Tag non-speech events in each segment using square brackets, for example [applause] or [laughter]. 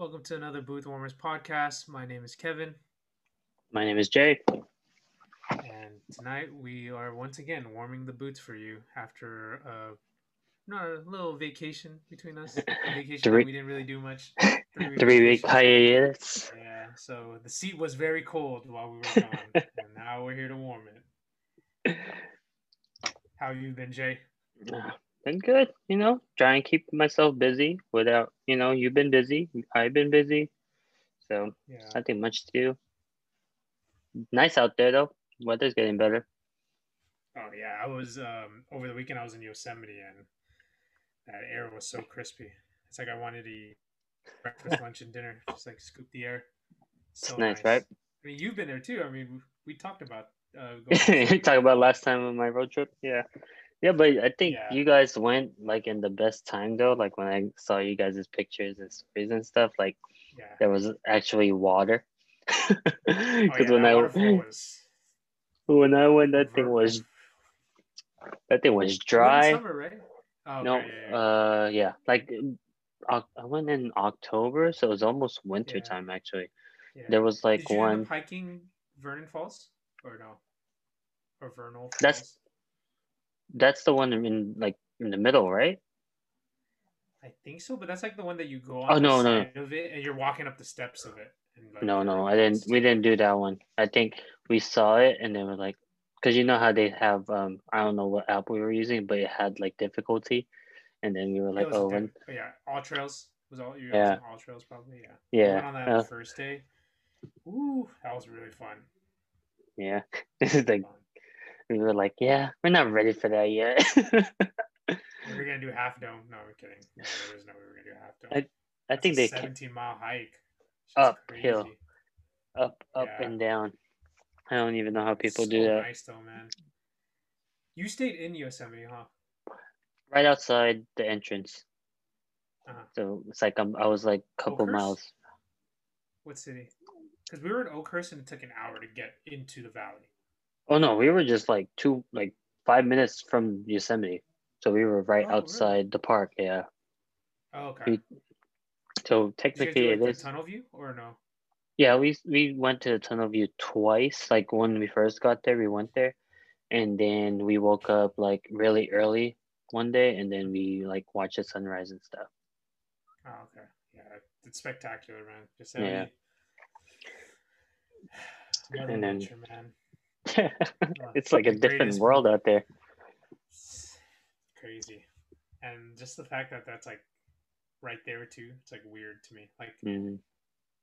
Welcome to another Booth Warmers podcast. My name is Kevin, My name is Jay. and tonight we are once again warming the boots for you after a not a little vacation between us. A [laughs] vacation Three- we didn't really do much. Three week vacation. hiatus. Yeah, so the seat was very cold while we were gone, [laughs] and now we're here to warm it. How you been, Jay? Uh, Been good, you know. Try and keep myself busy without, you know, you've been busy. I've been busy. So Yeah, nothing much to do. Nice out there though. Weather's getting better. Oh yeah, I was um over the weekend. I was in Yosemite, and that air was so crispy. It's like I wanted to eat breakfast, [laughs] lunch, and dinner. Just like scoop the air. So It's nice, right? I mean, you've been there too. I mean, we, we talked about uh, [laughs] going. talk about last time on my road trip. Yeah. Yeah, but I think Yeah. you guys went like in the best time though. Like when I saw you guys' pictures and stories and stuff, like yeah. there was actually water. Oh, [laughs] Because yeah, when I [laughs] was when I went, that thing was that thing was dry. Summer, right? Oh, no, uh, yeah, like I went in October, so it was almost winter time actually. There was like Did you end one. hiking Vernon Falls or no? Or Vernal Falls? That's- That's the one in like in the middle, right? I think so, but that's like the one that you go on. Oh, no, no. of it and you're walking up the steps of it. And like, No, no, I didn't. We didn't do that one. I think we saw it and then we're like, because you know how they have um, I don't know what app we were using, but it had like difficulty, and then we were like, oh, when, oh, yeah, AllTrails was all you Yeah. AllTrails probably yeah. We yeah, went on that uh, first day. Ooh, that was really fun. yeah. [laughs] This is like. We were like, yeah, we're not ready for that yet. [laughs] We were gonna do half dome. No, I'm kidding. No, there was no way we were gonna do half dome. I think they That's a can 17 mile hike. Uphill. up, up Yeah. and down. I don't even know how people so do that. Nice though, man. You stayed in Yosemite, huh? Right outside the entrance. Uh-huh. So it's like I'm, I was like a couple Oakhurst? miles. What city? Because we were in Oakhurst and it took an hour to get into the valley. Oh no, we were just like two, like five minutes from Yosemite. So we were right Oh, really? outside the park. Yeah. Oh, okay. We- So Did you technically, do like, is. the tunnel view or no? Yeah, we we went to the tunnel view twice. Like when we first got there, we went there, and then we woke up like really early one day, and then we like watched the sunrise and stuff. Oh, okay. Yeah, it's spectacular, man. Just Yeah. [sighs] Mother And then- nature, man. [laughs] it's like a different world out there. It's crazy, and just the fact that that's like right there too. It's like weird to me. Like Mhm.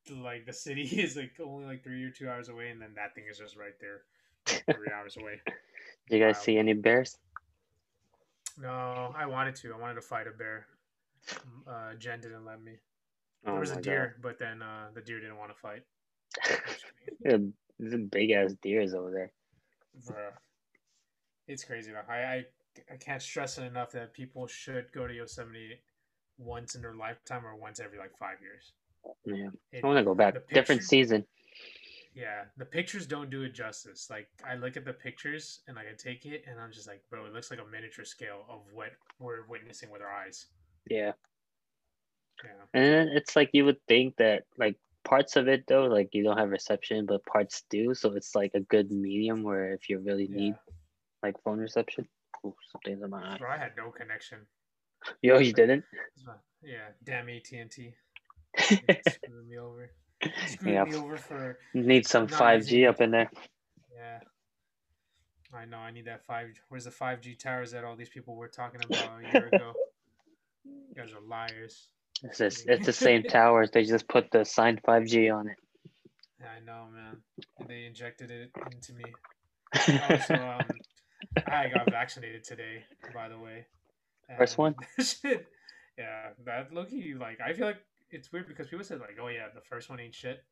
like the city [laughs] is like only like three or two hours away, and then that thing is just right there, like, [laughs] three hours away. Did you guys Wow. see any bears? No, I wanted to. I wanted to fight a bear. Uh, Jen didn't let me. Oh There was a deer, but then uh, the deer didn't want to fight. God. There's a big ass deers over there. Bruh. It's crazy though. I, I I can't stress it enough that people should go to Yosemite once in their lifetime or once every like five years. Yeah, It- I want to go back. the Different season. Yeah, the pictures don't do it justice. Like I look at the pictures and like I take it and I'm just like, bro, it looks like a miniature scale of what we're witnessing with our eyes. Yeah. Yeah. And it's like you would think that like parts of it though, like you don't have reception, but parts do. So it's like a good medium where if you really need like phone reception. Ooh, something's in my eye. Bro, I had no connection. Yo, you didn't? Yeah, damn AT and T. [laughs] Screwed me over. Screwed Yeah. me over for Need some five G up in there. Yeah. I know. I need that five. Where's the five G towers that all these people were talking about a year ago? [laughs] You guys are liars. It's just, [laughs] it's the same towers. They just put the signed five G on it. Yeah, I know, man. And they injected it into me. Oh, [laughs] so um, I got vaccinated today, by the way. First one? [laughs] Shit. Yeah, that Loki. Like, I feel like it's weird because people said like, "Oh yeah, the first one ain't shit."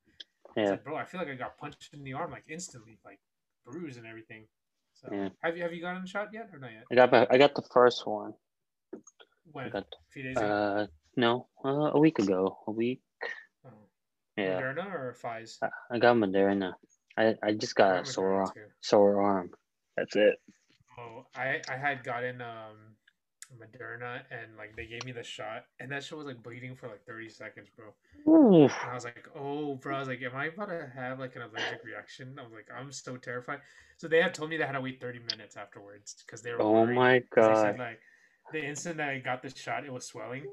Yeah. like, bro, I feel like I got punched in the arm like instantly, like bruise and everything. So, Yeah. have you have you gotten a shot yet or not yet? I got the- I got the first one. When? Got a few days ago. uh no uh, a week ago. A week. Oh. Yeah. Moderna or Pfizer? I- I got Moderna. I I just got a sore arm. too. Sore arm. That's it. Oh, I I had gotten um Moderna, and like they gave me the shot, and that shit was like bleeding for like thirty seconds, bro. I was like, oh, bro, I was like, am I about to have like an allergic reaction? I was like, I'm so terrified. So they had told me they had to wait thirty minutes afterwards because they were. Oh worried. my 'Cause They god. said like the instant that I got the shot, it was swelling,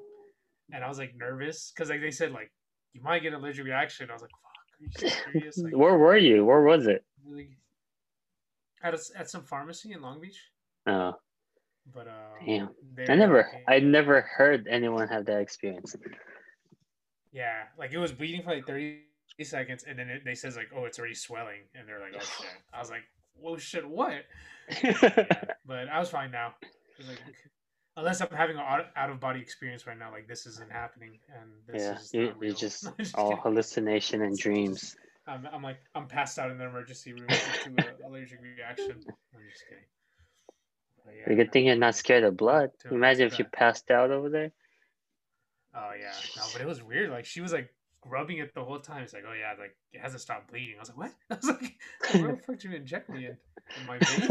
and I was like nervous because like they said like you might get an allergic reaction. I was like, fuck, are you [laughs] serious? Like, Where were you? Where was it? really? At a, at some pharmacy in Long Beach, Oh, but uh, damn. I never, like, I never heard anyone have that experience. Yeah, like it was bleeding for like thirty seconds, and then it, they says like, "Oh, it's already swelling," and they're like, "Oh [sighs] shit!" I was like, "Whoa, shit, what?" Yeah, [laughs] but I was fine now. It was like, unless I'm having an out of body experience right now, like this isn't happening, and this yeah, is you, not you real. just [laughs] just all kidding. hallucination and dreams. I'm, I'm like I'm passed out in the emergency room to an [laughs] allergic reaction. I'm just kidding. But The good thing you're not scared of blood. Imagine if you passed out over there. Oh yeah, no, but it was weird. Like she was like rubbing it the whole time. It's like, oh yeah, like it hasn't stopped bleeding. I was like, what? [laughs] I was like, where the fuck did you inject me in? In my vein?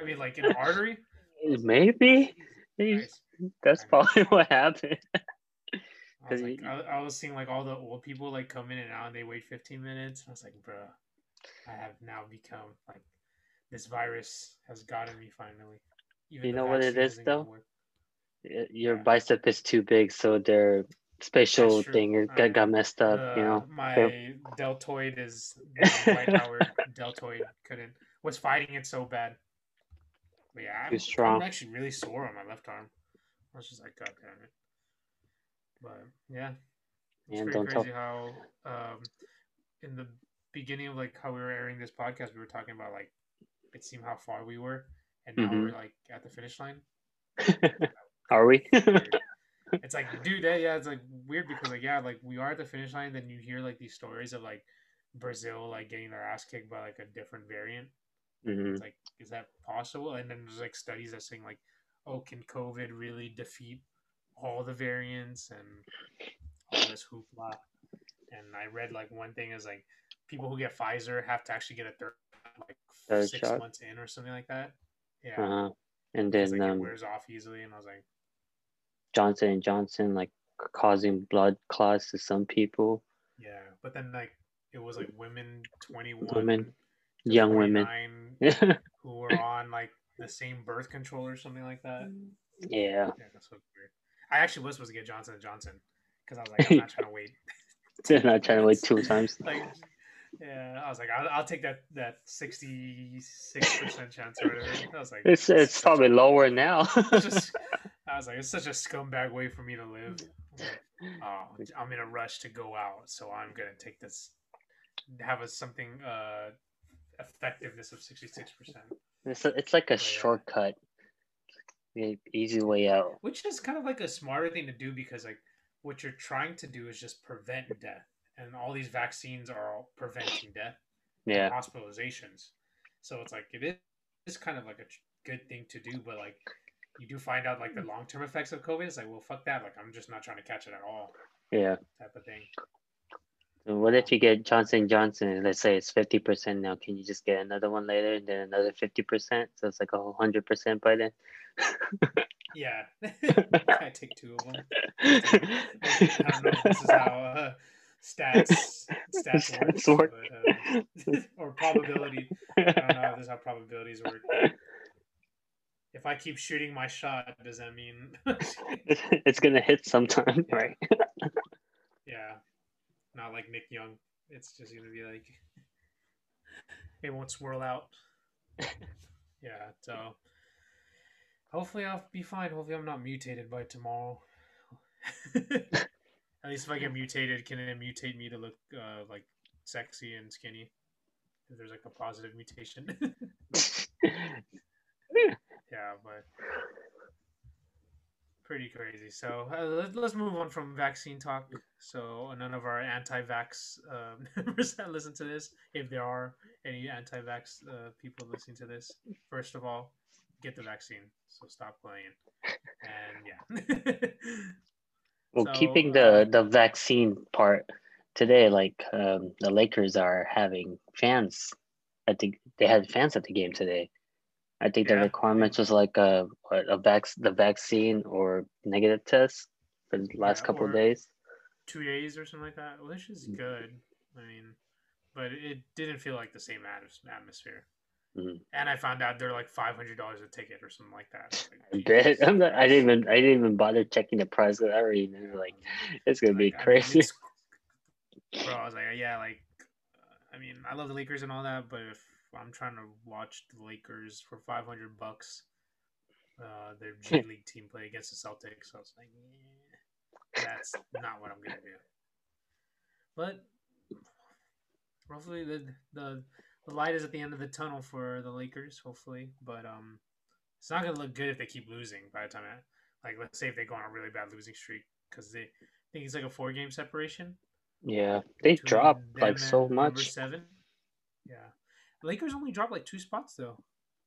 I mean, like in an artery? Maybe. Nice. That's probably [laughs] what happened. I was like, I, I was seeing like all the old people like come in and out, and they wait 15 minutes. I was like, bro, I have now become like this virus has gotten me finally. Even You know what it is, though? Your Yeah. bicep is too big, so their spatial thing is, I- got, got messed up. you Uh, know. my deltoid is [laughs] Dwight Howard deltoid couldn't was fighting it so bad. But yeah, I'm, Too strong. I'm actually really sore on my left arm. I was just like, God damn it. But yeah, it's Man, pretty don't tell- crazy how um, in the beginning of like how we were airing this podcast, we were talking about like it seemed how far we were, and now Mhm. we're like at the finish line. [laughs] Are we? It's [laughs] like, dude, yeah, yeah, it's like weird because like, yeah, like we are at the finish line. Then you hear like these stories of like Brazil like getting their ass kicked by like a different variant. Mhm. It's like, is that possible? And then there's like studies that saying like, oh, can COVID really defeat all the variants and all this hoopla? And I read like one thing is like people who get Pfizer have to actually get a third like Third six shot? months in or something like that. Yeah, Uh-huh. And then like, it um, wears off easily. And I was like. Johnson and Johnson like causing blood clots to some people, Yeah, but then like it was like women, twenty one, Women, young women. Yeah. [laughs] who were on like the same birth control or something like that. Yeah, that's so weird. I actually was supposed to get Johnson and Johnson because I was like, I'm not trying to wait. [laughs] They're not trying to wait two times. [laughs] Like, yeah, I was like, I'll, I'll take that that sixty six percent chance or whatever. I was like, It's it's probably a- lower now. just, I was like, it's such a scumbag way for me to live. I'm oh, I'm in a rush to go out, so I'm gonna take this, have a something uh effectiveness of sixty six percent, it's a, it's like a yeah. shortcut, easy way out. which is kind of like a smarter thing to do because like what you're trying to do is just prevent death, and all these vaccines are all preventing death, and Yeah, hospitalizations. So it's like it is kind of like a good thing to do, but like you do find out like the long term effects of COVID. It's like, well, fuck that. Like I'm just not trying to catch it at all, yeah. type of thing. So what if you get Johnson Johnson? and Let's say it's fifty percent now. Can you just get another one later, and then another fifty percent? So it's like a hundred percent by then. Yeah, [laughs] [laughs] I take two of them. [laughs] I don't know if this is how uh, stats stats, Stats work, work. But, uh, or probability. I don't know if this is how probabilities work. If I keep shooting my shot, does that mean? it's gonna hit sometime, right? yeah, not like Nick Young. It's just gonna be like [laughs] it won't swirl out. [laughs] yeah, so hopefully I'll be fine. Hopefully I'm not mutated by tomorrow. [laughs] At least if I get mutated, can it mutate me to look uh, like sexy and skinny? If there's like a positive mutation. yeah, but pretty crazy. So uh, let, let's move on from vaccine talk. So none of our anti-vax uh, [laughs] members that listen to this, if there are any anti-vax uh, people listening to this, first of all, get the vaccine. So stop playing. And yeah. [laughs] well, So, keeping the um, the vaccine part today, like um, the Lakers are having fans I think they had fans at the game today. I think the requirements was like a a vac the vaccine or negative test for the last Yeah, couple of days. two days or something like that, which is Mm. good. I mean, but it didn't feel like the same atmos- atmosphere. Mhm. And I found out they're like five hundred dollars a ticket or something like that. Like, [laughs] I bet not, I didn't even I didn't even bother checking the price because I already knew like it's gonna be Like, I mean, crazy. [laughs] bro, I was like, yeah, like, uh, I mean, I love the Lakers and all that, but if I'm trying to watch the Lakers for five hundred bucks, uh, their [laughs] G League team play against the Celtics, So I was like, yeah, that's not what I'm gonna do. But hopefully the the the light is at the end of the tunnel for the Lakers. Hopefully, but um, it's not gonna look good if they keep losing by the time. I, like, let's say if they go on a really bad losing streak because they I think it's like a four game separation. Yeah, they dropped like so much. Seven. Yeah, Lakers only dropped like two spots though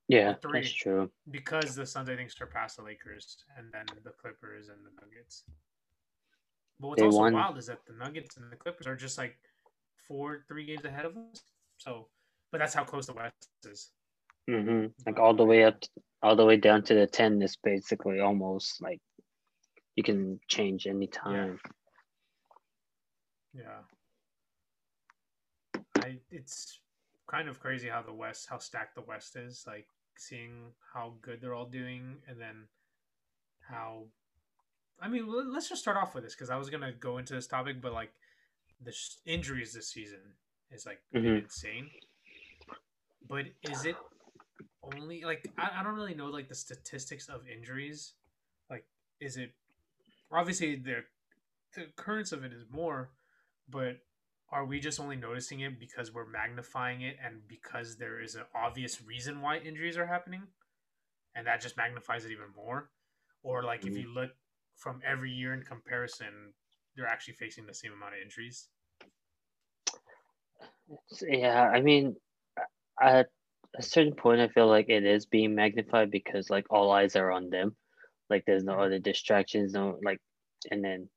Yeah, three. that's true. because the Suns I think surpassed the Lakers and then the Clippers and the Nuggets. But what's They also won. wild is that the Nuggets and the Clippers are just like four, three games ahead of us. So, but that's how close the West is. hmm Like all the way up, all the way down to the ten is basically almost like you can change anytime. Yeah. I it's kind of crazy how the West how stacked the West is, like seeing how good they're all doing and then how I mean, let's just start off with this because I was gonna go into this topic, but like the sh- injuries this season is like Mhm. insane. But is it only like I, I don't really know like the statistics of injuries. Like, is it obviously the the occurrence of it is more, but are we just only noticing it because we're magnifying it and because there is an obvious reason why injuries are happening, and that just magnifies it even more? Or like if Mhm. you look from every year in comparison, they're actually facing the same amount of injuries. Yeah, I mean, at a certain point, I feel like it is being magnified because like all eyes are on them. Like there's no Mhm. other distractions, no like, and then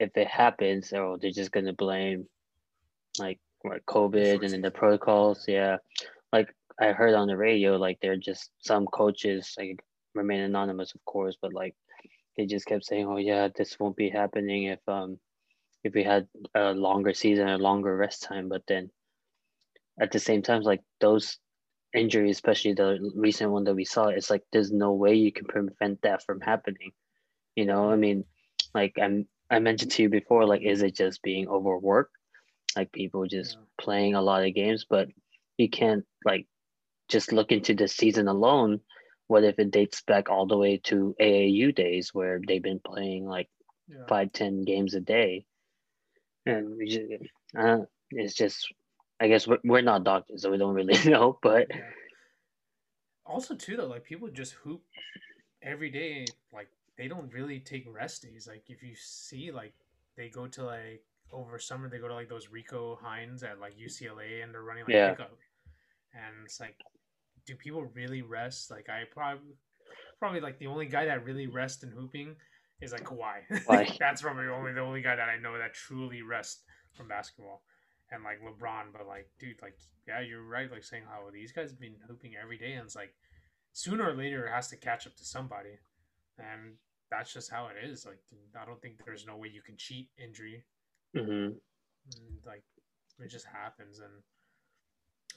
if it happens, oh, they're just gonna blame like what COVID and then the protocols. Yeah, like I heard on the radio, like they're just some coaches like remain anonymous, of course, but like they just kept saying, oh yeah, this won't be happening if um if we had a longer season or longer rest time, but then at the same time, like those injuries, especially the recent one that we saw, it's like there's no way you can prevent that from happening. You know, I mean, like I'm I mentioned to you before, like is it just being overworked? Like people just Yeah. playing a lot of games, but you can't like just look into the season alone. What if it dates back all the way to AAU days where they've been playing like Yeah. five, ten games a day, and we just, uh, it's just, I guess we're, we're not doctors, so we don't really [laughs] know. But Yeah. Also, too, though, like people just hoop every day. Like they don't really take rest days. Like if you see, like they go to like over summer, they go to like those Rico Hines at like UCLA, and they're running like Yeah. pickup. And it's like, do people really rest? Like I probably, probably like the only guy that really rests in hooping is like Kawhi. [laughs] Kawhi. That's probably only the only guy that I know that truly rests from basketball and like LeBron, but like, dude, like, yeah, you're right. Like saying how these guys have been hooping every day, and it's like sooner or later it has to catch up to somebody, and that's just how it is. Like, I don't think there's no way you can cheat injury. Mhm. Like, it just happens, and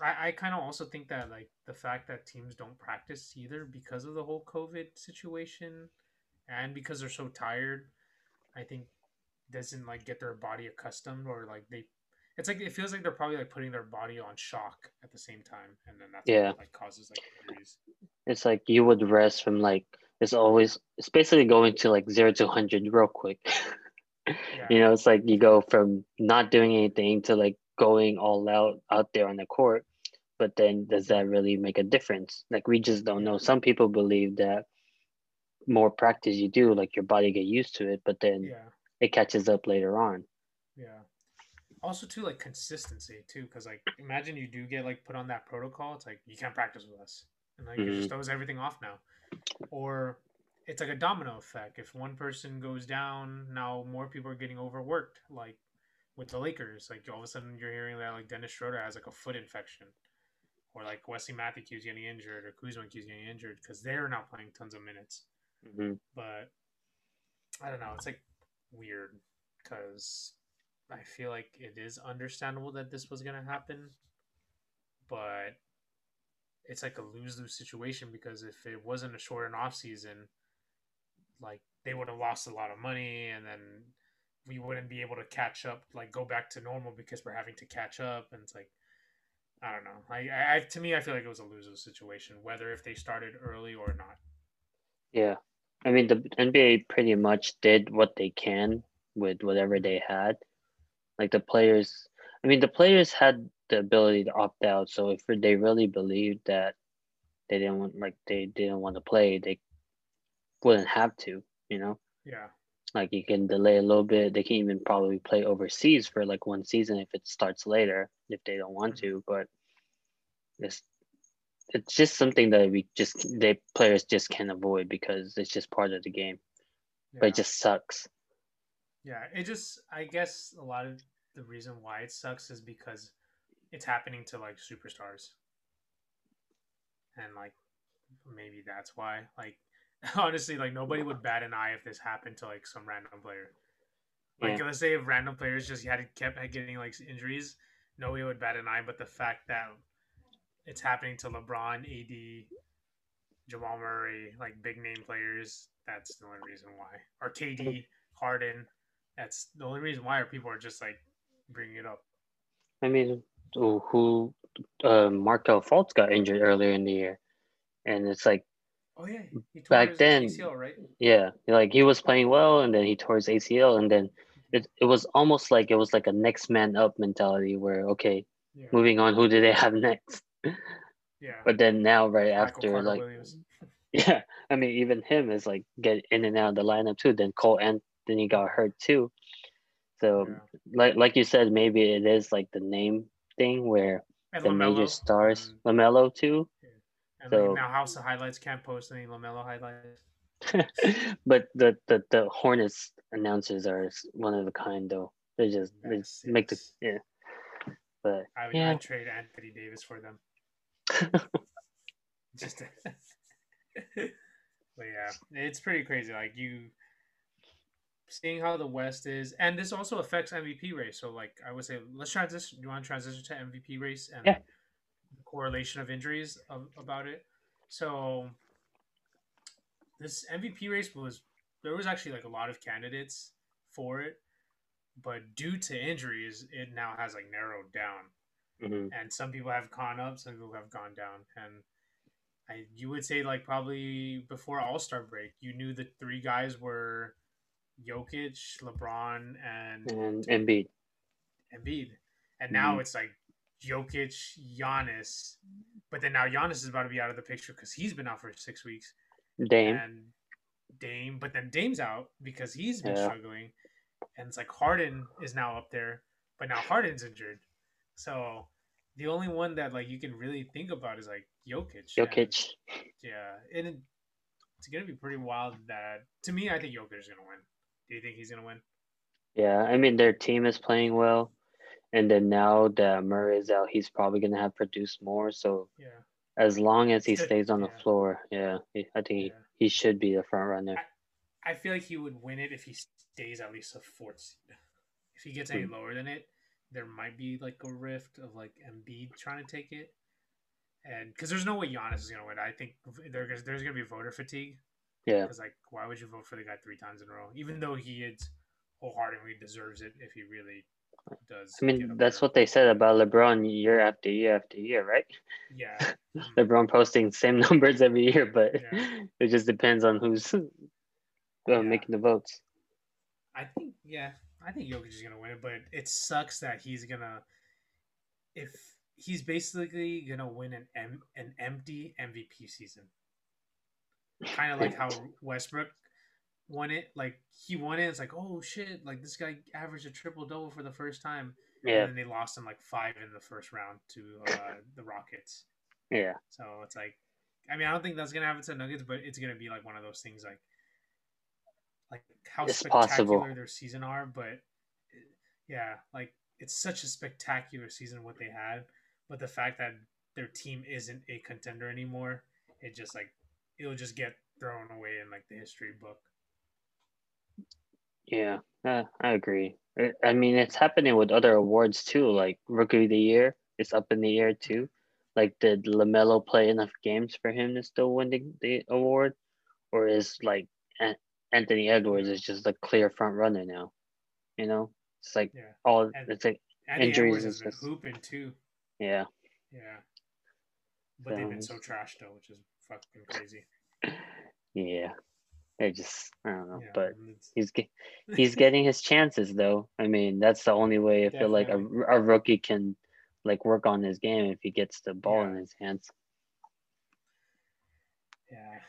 I, I kind of also think that like the fact that teams don't practice either because of the whole COVID situation, and because they're so tired, I think doesn't like get their body accustomed or like they it's like it feels like they're probably like putting their body on shock at the same time and then that's Yeah. what like causes like injuries it's like you would rest from like it's always it's basically going to like zero to hundred real quick. [laughs] yeah you know, it's like you go from not doing anything to like going all out out there on the court. But then does that really make a difference? Like we just don't know. Some people believe that more practice you do, like your body get used to it, but then yeah it catches up later on. yeah also too like consistency too because like imagine you do get like put on that protocol it's like you can't practice with us and like it just mm-hmm. throws everything off now or it's like a domino effect if one person goes down now more people are getting overworked like with the lakers like all of a sudden you're hearing that like dennis schroeder has like a foot infection or like Wesley Matthews getting injured, or Kuzma keeps getting injured because they're not playing tons of minutes. hmm But I don't know. It's like weird because I feel like it is understandable that this was gonna happen, but it's like a lose lose situation because if it wasn't a shortened off season, like they would have lost a lot of money and then we wouldn't be able to catch up, like go back to normal because we're having to catch up. And it's like, I don't know. I, I to me, I feel like it was a lose lose situation, whether if they started early or not. Yeah. I mean, the NBA pretty much did what they can with whatever they had. Like the players, I mean, the players had the ability to opt out. So if they really believed that they didn't want, like, they didn't want to play, they wouldn't have to, you know? Yeah. Like you can delay a little bit. They can even probably play overseas for like one season if it starts later, if they don't want mm-hmm. to. But it's it's just something that we just they players just can't avoid because it's just part of the game. yeah. But it just sucks. Yeah, it just I guess a lot of the reason why it sucks is because it's happening to like superstars. And like maybe that's why. Like [laughs] honestly, like nobody would bat an eye if this happened to like some random player. Like Yeah. let's say if random players just had kept getting like injuries, nobody would bat an eye. But the fact that it's happening to LeBron, AD, Jamal Murray, like big name players, that's the only reason why. Or KD, Harden, that's the only reason why. Or people are just like bringing it up. I mean, who uh, Markelle Fultz got injured earlier in the year, and it's like Oh yeah, he tore Back then- ACL, right? Yeah, like he was playing well, and then he tore his ACL, and then it, it was almost like it was like a next man up mentality where okay, Yeah, moving on, who do they have [laughs] next? yeah. But then now, right after, like [laughs] [laughs] yeah, I mean even him is like get in and out of the lineup too. Then Cole Anthony got hurt too, so Yeah. like like you said, maybe it is like the name thing where And the major LaMelo, stars, and- Lamelo too. And So- like now House of Highlights can't post any Lamelo highlights. [laughs] but the, the the Hornets announcers are one of a kind though. They just they Yes, make the yeah. But I would yeah, I'd trade Anthony Davis for them. [laughs] Just to... [laughs] But yeah, it's pretty crazy. Like you seeing how the West is, and this also affects MVP race. So like I would say, let's transition. You want to transition to MVP race and Yeah. Correlation of injuries of, about it. So this MVP race was there was actually like a lot of candidates for it, but due to injuries, it now has like narrowed down mhm. and some people have gone up, some people have gone down, and I you would say like probably before All Star break, you knew the three guys were Jokic, LeBron, and and Embiid. Embiid, and now Mhm. it's like Jokic, Giannis, but then now Giannis is about to be out of the picture because he's been out for six weeks, Dame. and Dame, but then Dame's out because he's been Yeah. struggling, and it's like Harden is now up there, but now Harden's injured, so the only one that like you can really think about is like Jokic. and- Jokic. yeah, and it's gonna be pretty wild. That to me, I think Jokic is gonna win. Do you think he's gonna win? Yeah, I mean their team is playing well, and then now that Murray is out, he's probably gonna have produced more. So Yeah, as long as he stays on the yeah. floor, yeah, I think he, Yeah. he should be the front runner. I feel like he would win it if he stays at least a fourth seed. If he gets any Hmm. lower than it, there might be like a rift of like Embiid trying to take it, and because there's no way Giannis is gonna win. I think there, there's gonna be voter fatigue. Yeah, Because like, why would you vote for the guy three times in a row? Even though he is wholeheartedly deserves it if he really does. I mean that's what they said about LeBron year after year after year, right? Yeah. Mhm. [laughs] LeBron posting same [laughs] numbers every year, but Yeah. [laughs] it just depends on who's uh, Yeah. making the votes. I think yeah, I think Jokic is gonna win it, but it sucks that he's gonna if he's basically gonna win an M, an empty MVP season. Kind of like how Westbrook won it. Like he won it. It's like oh shit! Like this guy averaged a triple double for the first time. Yeah, And then they lost in like five in the first round to uh, [laughs] the Rockets. yeah, So it's like, I mean, I don't think that's gonna happen to Nuggets, but it's gonna be like one of those things, like, like how It's spectacular possible. their season are. But yeah, like it's such a spectacular season what they had, but the fact that their team isn't a contender anymore, it just like it'll just get thrown away in like the history book. Yeah, uh, I agree. I- I mean, it's happening with other awards too, like Rookie of the Year. is up in the air too. Like, did Lamelo play enough games for him to still win the, the award, or is like An- Anthony Edwards is just a clear front runner now? You know, it's like Yeah. all And- it's like Anthony Injuries Edwards has is been just- hooping too. yeah, Yeah. But they've been so trashed though, which is fucking crazy. [laughs] yeah. They just I don't know, Yeah, but he's [laughs] he's getting his chances though. I mean, that's the only way I feel like a, a rookie can like work on his game if he gets the ball in his hands. yeah.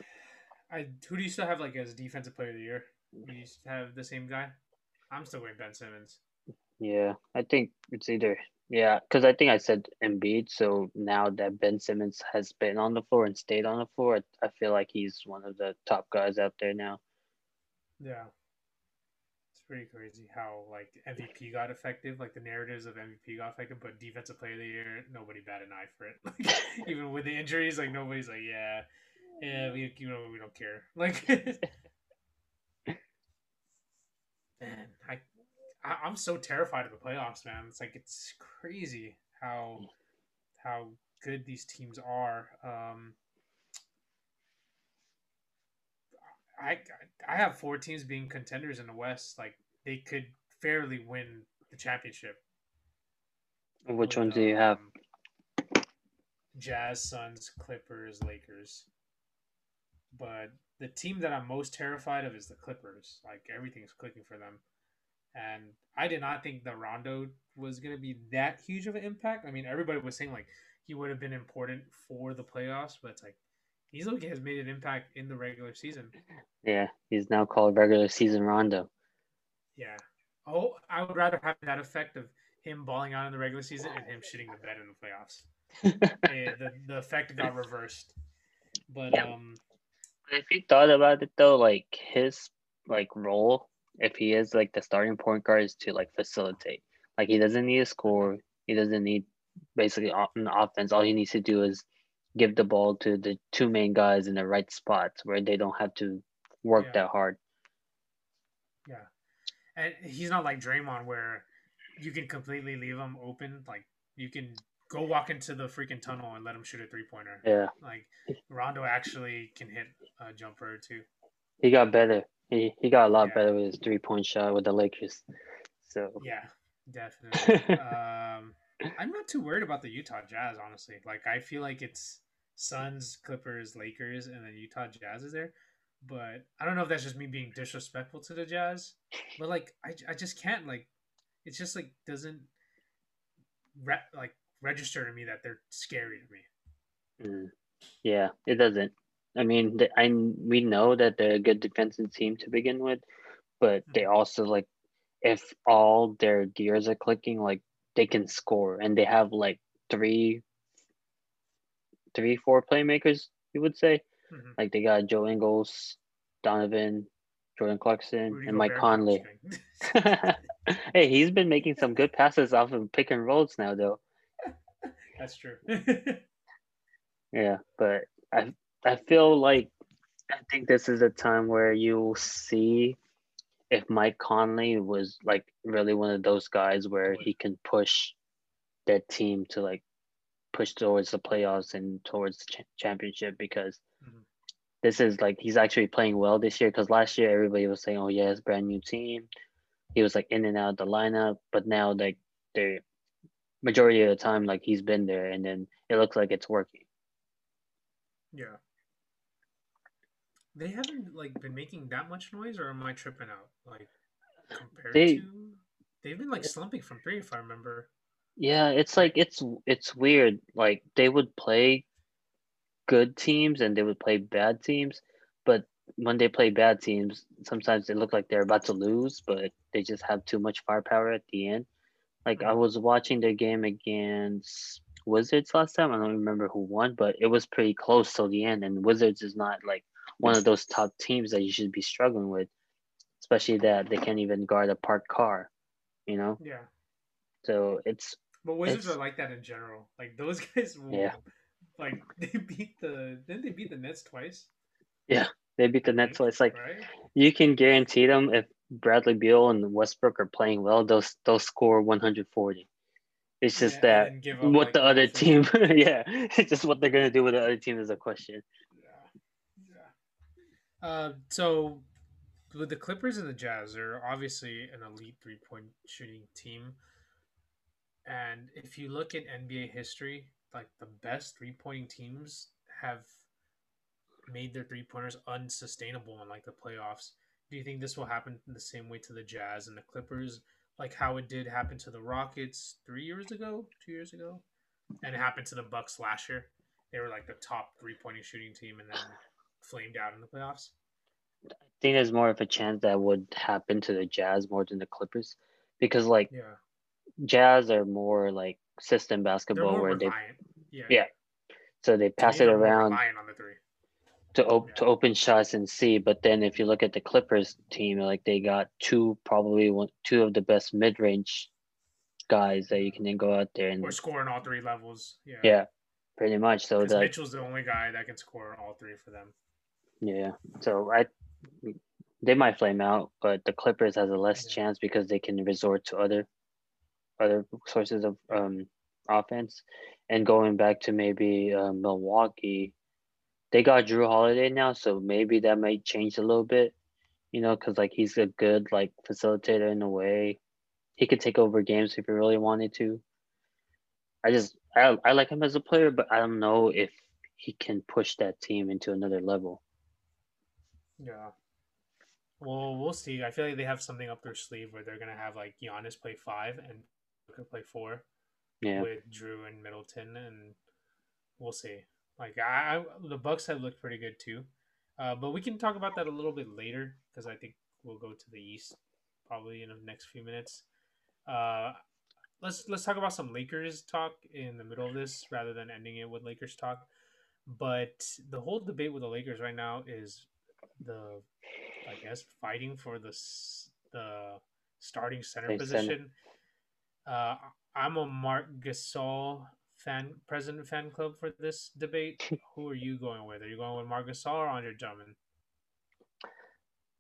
I who do you still have like as defensive player of the year? Do you have the same guy? I'm still going Ben Simmons. Yeah, I think it's either yeah, because I think I said Embiid. So now that Ben Simmons has been on the floor and stayed on the floor, I feel like he's one of the top guys out there now. Yeah. It's pretty crazy how like MVP got effective, like the narratives of MVP got effective, but defensive player of the year, nobody bat an eye for it. Like [laughs] [laughs] even with the injuries, like nobody's like, yeah, yeah, we you know we don't care. [laughs] Like, man, I, I I'm so terrified of the playoffs, man. It's like it's crazy how how good these teams are. Um, I I have four teams being contenders in the West. Like they could fairly win the championship. Which ones do you have? um, Jazz, Suns, Clippers, Lakers. But the team that I'm most terrified of is the Clippers. Like everything's clicking for them. And I did not think that Rondo was going to be that huge of an impact. I mean, everybody was saying like he would have been important for the playoffs, but it's like he's okay has made an impact in the regular season. Yeah, he's now called regular season Rondo. Yeah. Oh, I would rather have that effect of him balling out in the regular season and him shitting the bed in the playoffs. [laughs] The the effect got reversed. But Yeah. um, if you thought about it though, like his like role, if he is like the starting point guard, is to like facilitate. Like he doesn't need to score. He doesn't need basically the offense. All he needs to do is give the ball to the two main guys in the right spots where they don't have to work Yeah. that hard. yeah, and he's not like Draymond where you can completely leave him open. Like you can go walk into the freaking tunnel and let him shoot a three pointer. Yeah, Like Rondo actually can hit a jumper or two. he got better. He he got a lot Yeah. better with his three point shot with the Lakers. So Yeah, definitely. [laughs] um, I'm not too worried about the Utah Jazz, honestly. Like, I feel like it's Suns, Clippers, Lakers, and then Utah Jazz is there. But I don't know if that's just me being disrespectful to the Jazz. But like, I, I just can't like. It's just like doesn't re- like register to me that they're scary to me. Mm. Yeah, it doesn't. I mean, I we know that they're a good defensive team to begin with, but they also like if all their gears are clicking, like they can score, and they have like three, three, four playmakers. You would say Mhm. like they got Joe Ingles, Donovan, Jordan Clarkson, Rudy and Mike Conley. I'm just kidding. [laughs] hey, he's been making some good passes off of pick and rolls now, though. [laughs] that's true. [laughs] Yeah, but I I feel like I think this is a time where you'll see if Mike Conley was like really one of those guys where he can push their team to like push towards the playoffs and towards the ch- championship because Mhm. this is like he's actually playing well this year because last year everybody was saying oh yeah it's brand new team he was like in and out of the lineup but now like the majority of the time like he's been there and then it looks like it's working Yeah. They haven't like been making that much noise, or am I tripping out? Like compared They- to, they've been like slumping from three, if I remember. Yeah, it's like it's it's weird. Like they would play good teams and they would play bad teams, but when they play bad teams, sometimes they look like they're about to lose, but they just have too much firepower at the end. Like I Mhm. was watching their game against Wizards last time. I don't remember who won, but it was pretty close till the end. And Wizards is not like one of those top teams that you should be struggling with, especially that they can't even guard a parked car, you know. Yeah, So it's But Wizards It's- are like that in general. Like those [laughs] guys will Yeah. like they beat the didn't they beat the Nets twice? Yeah, they beat the Nets, it's like right? you can guarantee them if Bradley Beal and Westbrook are playing well, they'll they'll score 140. It's just Yeah, that up, what like, the other team, [laughs] yeah, it's just what they're gonna do with the other team is a question. Uh, so with the Clippers and the Jazz, they're obviously an elite three point shooting team. And if you look at NBA history, like the best three pointing teams have made their three pointers unsustainable in like the playoffs. Do you think this will happen the same way to the Jazz and the Clippers, like how it did happen to the Rockets three years ago, two years ago, and it happened to the Bucks last year? They were like the top three pointing shooting team and then flamed out in the playoffs. I think there's more of a chance that would happen to the Jazz more than the Clippers, because like Yeah, Jazz are more like system basketball where they. Yeah, Yeah, so they pass it around on the three. to op- to open shots and see. But then if you look at the Clippers team, like they got two probably one two of the best mid range guys that you can then go out there and Or scoring all three levels. Yeah, yeah, pretty much. So that Mitchell's the only guy that can score all three for them. Yeah, so I they might flame out, but the Clippers has a less chance because they can resort to other other sources of um offense. And going back to maybe uh, Milwaukee, they got Jrue Holiday now, so maybe that might change a little bit. You know, because like he's a good like facilitator in a way. He could take over games if he really wanted to. I just I, I like him as a player, but I don't know if he can push that team into another level. Yeah. Well, we'll see. I feel like they have something up their sleeve where they're gonna have like Giannis play five and Luka play four Yeah, with Jrue and Middleton, and we'll see. Like I, I the Bucks have looked pretty good too, uh, but we can talk about that a little bit later because I think we'll go to the East probably in the next few minutes. Uh, let's let's talk about some Lakers talk in the middle of this rather than ending it with Lakers talk. But the whole debate with the Lakers right now is the, I guess, fighting for the the starting center position. Uh, I'm a Marc Gasol fan, president fan club for this debate. [laughs] Who are you going with? Are you going with Marc Gasol or Andre Drummond?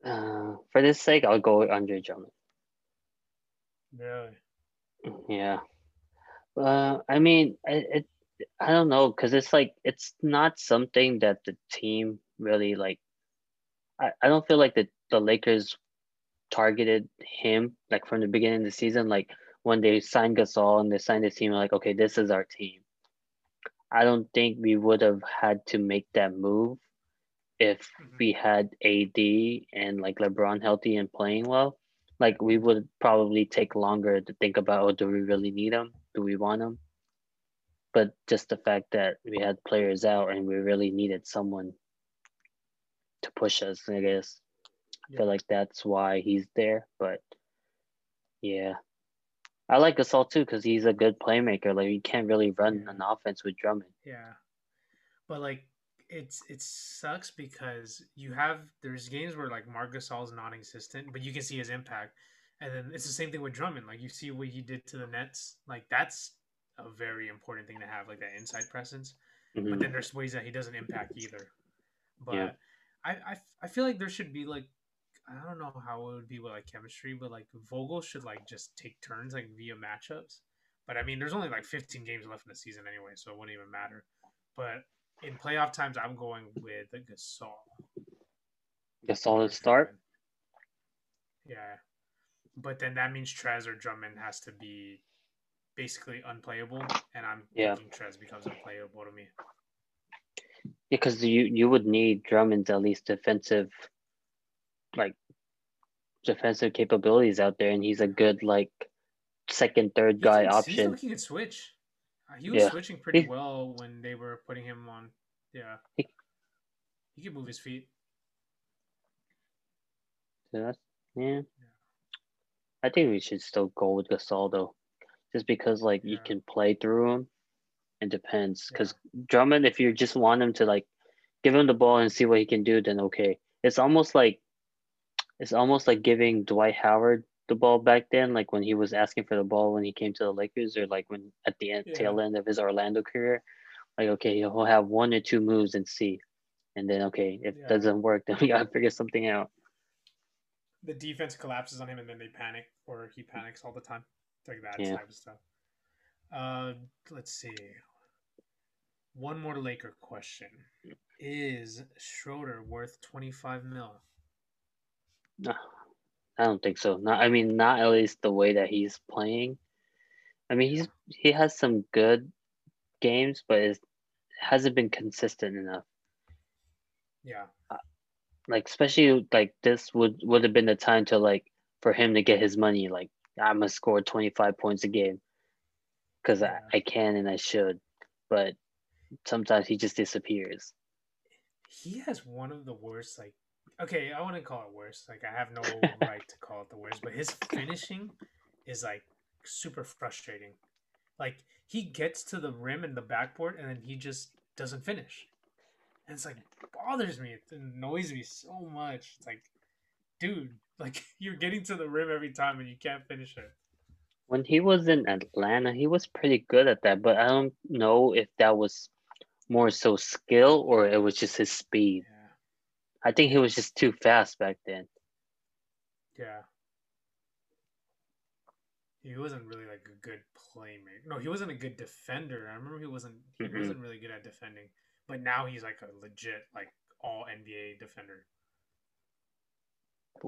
uh, for this sake, I'll go with Andre Drummond. Really? Yeah. Uh, I mean, it, it I don't know because it's like it's not something that the team really like. I, I don't feel like the the Lakers targeted him like from the beginning of the season. Like when they signed Gasol and they signed this team, like okay, this is our team. I don't think we would have had to make that move if Mhm. we had AD and like LeBron healthy and playing well. Like we would probably take longer to think about, oh, do we really need him? Do we want him? But just the fact that we had players out and we really needed someone to push us, I guess. I feel like that's why he's there. But yeah, I like Gasol too because he's a good playmaker. Like you can't really run Yeah. an offense with Drummond. Yeah, but like it's it sucks because you have there's games where like Marc Gasol's non-existent, but you can see his impact, and then it's the same thing with Drummond. Like you see what he did to the Nets. Like that's a very important thing to have, like that inside presence. But Mhm. then there's ways that he doesn't impact either. But Yeah. I, I I feel like there should be like I don't know how it would be with like chemistry, but like Vogel should like just take turns like via matchups. But I mean, there's only like 15 games left in the season anyway, so it wouldn't even matter. But in playoff times, I'm going with the Gasol. Gasol to start. Yeah, but then that means Trez or Drummond has to be basically unplayable, and I'm Yeah. thinking Trez becomes unplayable to me. Because you you would need Drummond's at least defensive, like defensive capabilities out there, and he's a good like second third He guy can- option. he could switch. Uh, He was Yeah. switching pretty He- well when they were putting him on. Yeah, He- he could move his feet. So that's yeah. I think we should still go with Gasol though, just because like you can play through him. It depends because Drummond, if you just want him to like give him the ball and see what he can do, then okay. It's almost like it's almost like giving Dwight Howard the ball back then, like when he was asking for the ball when he came to the Lakers, or like when at the end, Yeah. tail end of his Orlando career, like okay, he'll have one or two moves and see, and then okay, if Yeah. it doesn't work, then we [laughs] gotta figure something out. The defense collapses on him, and then they panic, or he panics all the time. It's like that Yeah. type of stuff. Uh, let's see. One more Laker question: Is Schroeder worth twenty five mil? No, I don't think so. Not, I mean, not at least the way that he's playing. I mean, he's he has some good games, but it hasn't been consistent enough. Yeah, uh, Like especially like this would would have been the time to like for him to get his money. Like I'm gonna score 25 points a game because Yeah. I, I can and I should, but sometimes he just disappears. he has one of the worst. Like, okay, I wouldn't call it worst. Like, I have no [laughs] right to call it the worst, but his finishing is like super frustrating. Like, he gets to the rim and the backboard, and then he just doesn't finish. And it's like bothers me. It annoys me so much. It's like, dude, [laughs] like you're getting to the rim every time and you can't finish it. When he was in Atlanta, he was pretty good at that, but I don't know if that was more so skill or it was just his speed. Yeah, I think he was just too fast back then. yeah. He wasn't really like a good playmaker. No, he wasn't a good defender. I remember he wasn't. He Mhm. wasn't really good at defending. But now he's like a legit, like all NBA defender.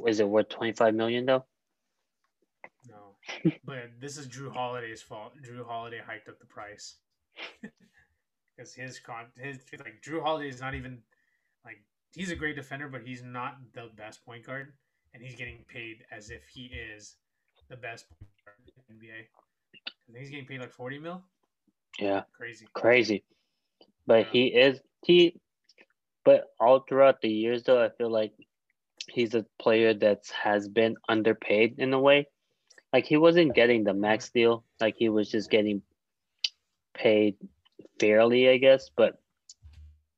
Is it worth 25 million though? No, but this is Jrue Holiday's fault. Jrue Holiday hiked up the price [laughs] because his con his like Jrue Holiday is not even like he's a great defender, but he's not the best point guard, and he's getting paid as if he is the best point guard in the NBA. I think he's getting paid like forty mil. Yeah, Crazy. crazy. But Yeah. he is he but all throughout the years though, I feel like he's a player that has been underpaid in a way. Like he wasn't getting the max deal, like he was just getting paid fairly, I guess, but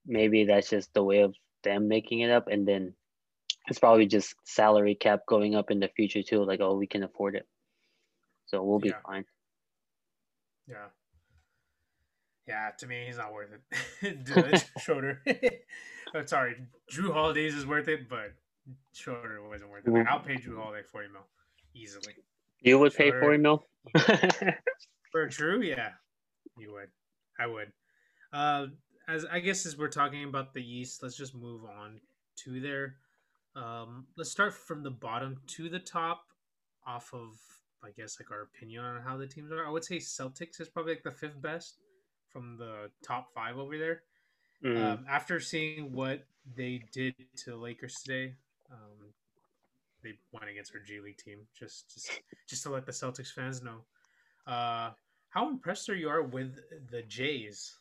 maybe that's just the way of them making it up and then it's probably just salary cap going up in the future too, like oh we can afford it. So we'll be Yeah. fine. Yeah. Yeah, to me, he's not worth it. [laughs] [laughs] Schroeder. [laughs] oh, sorry, Jrue Holiday's is worth it, but Schroeder wasn't worth it. Like, I'll pay Jrue Holiday forty mil easily. You would pay Sure. 40 mil? For Jrue, yeah, you would. I would. Uh, as I guess as we're talking about the East, let's just move on to there. Um, let's start from the bottom to the top, off of I guess like our opinion on how the teams are. I would say Celtics is probably like the fifth best from the top five over there. Mm. Um, after seeing what they did to the Lakers today, um, they went against our G League team. Just, just, just to let the Celtics fans know, uh, how impressed are you are with the Jays?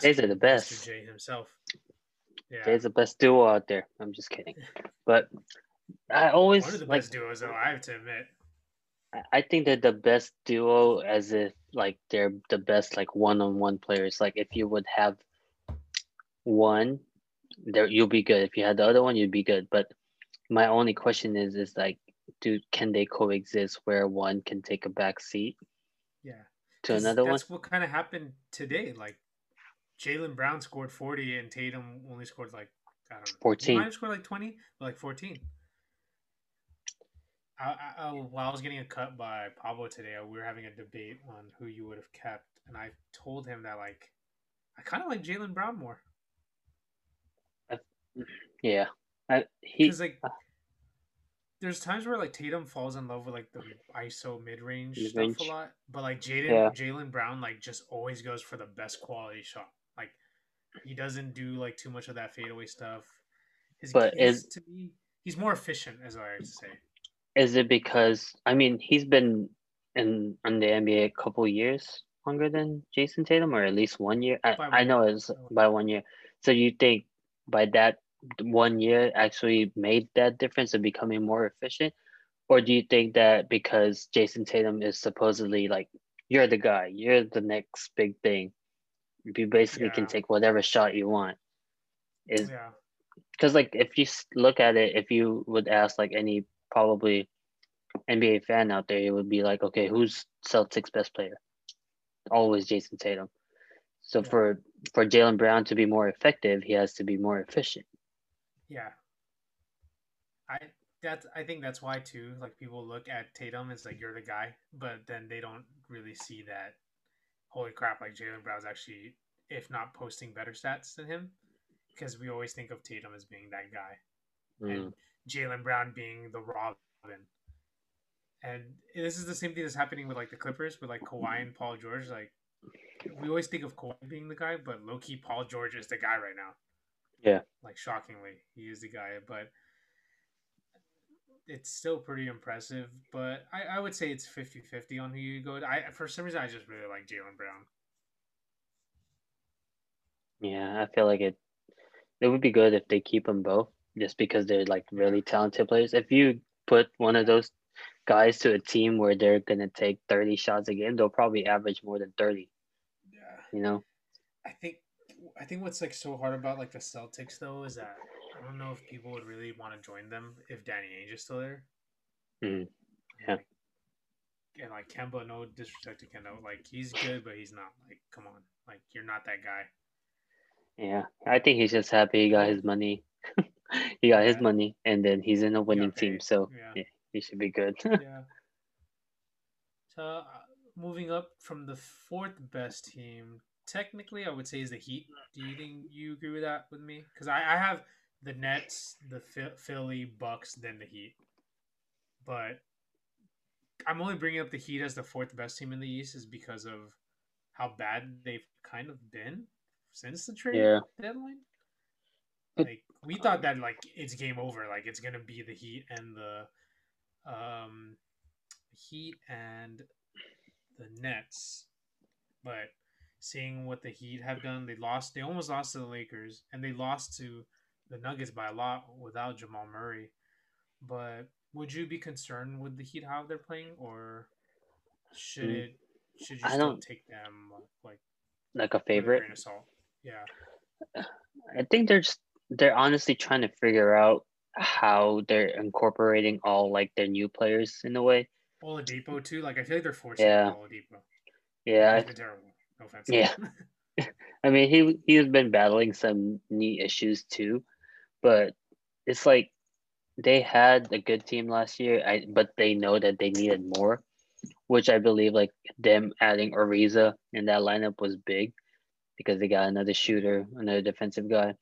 Jays are the best. Mr. J himself. Yeah, They're the best duo out there. I'm just kidding. But I always one of the like best duos, though. I have to admit. I- think they're the best duo as if like they're the best like one-on-one players. Like if you would have one, there you'll be good. If you had the other one, you'd be good. But my only question is is like do can they coexist where one can take a back seat to another one? That's what kind of happened today. Like Jaylen Brown scored forty, and Tatum only scored like I don't know, 14. He might have scored like twenty, but like fourteen. I, I, I, while I was getting a cut by Pablo today, we were having a debate on who you would have kept, and I told him that like I kind of like Jaylen Brown more uh, Yeah. I, he like uh, there's times where like Tatum falls in love with like the ISO mid range stuff a lot, but like Jaden Yeah. Jaylen Brown like just always goes for the best quality shot. Like he doesn't do like too much of that fadeaway stuff. His But is- to be he's more efficient, as I like to say. is it because I mean he's been in in the NBA a couple years longer than Jayson Tatum, or at least one year. I, I know it's by one year. So you think by that one year actually made that difference of becoming more efficient, or do you think that because Jayson Tatum is supposedly like you're the guy, you're the next big thing, you basically can take whatever shot you want? Is Yeah, because like if you look at it if you would ask like any probably NBA fan out there, it would be like, okay, who's Celtics best player? Always Jayson Tatum. So Yeah. for for Jaylen Brown to be more effective, he has to be more efficient. Yeah. I that's I think that's why too. Like people look at Tatum as like you're the guy, but then they don't really see that. Holy crap! Like Jaylen Brown's actually, if not posting better stats than him, because we always think of Tatum as being that guy, Mm. and Jaylen Brown being the Robin. And this is the same thing that's happening with like the Clippers with like Kawhi and Paul George. Like we always think of Kawhi being the guy, but low key Paul George is the guy right now. Yeah. Like shockingly, he is the guy, but it's still pretty impressive. But I, I would say it's 50-50 on who you go. to. I for some reason I just really like Jaylen Brown. Yeah, I feel like it. It would be good if they keep them both, just because they're like really talented players. If you put one of those guys to a team where they're gonna take thirty shots a game, they'll probably average more than thirty. Yeah. You know? I think I think what's like so hard about like the Celtics though is that I don't know if people would really want to join them if Danny Ainge is still there. Mhm. Yeah. And like Kemba, no disrespect to Kemba, like he's good, but he's not. Like, come on, like you're not that guy. Yeah, I think he's just happy he got his money. [laughs] he got his money, and then he's in a winning team, so Yeah. yeah, he should be good. [laughs] yeah. So uh, moving up from the fourth best team, technically I would say is the Heat. Do you think you agree with that with me? Because I, I have the Nets, the Philly, Bucks, then the Heat. But I'm only bringing up the Heat as the fourth best team in the East is because of how bad they've kind of been since the trade yeah, deadline. Like we thought that like it's game over, like it's gonna be the Heat and the um Heat and the Nets. But seeing what the Heat have done, they lost they almost lost to the Lakers and they lost to the Nuggets by a lot without Jamal Murray. But would you be concerned with the Heat how they're playing or should Mm. it should you I still don't- take them like like a favorite. Yeah. I think they're just they're honestly trying to figure out how they're incorporating all like their new players in a way. Oladipo too. Like I feel like they're forcing Yeah. Oladipo. Yeah, He's been terrible. No offense. Yeah. I mean, he he's been battling some knee issues too, but it's like they had a good team last year. I but they know that they needed more, which I believe like them adding Ariza in that lineup was big because they got another shooter, another defensive guy.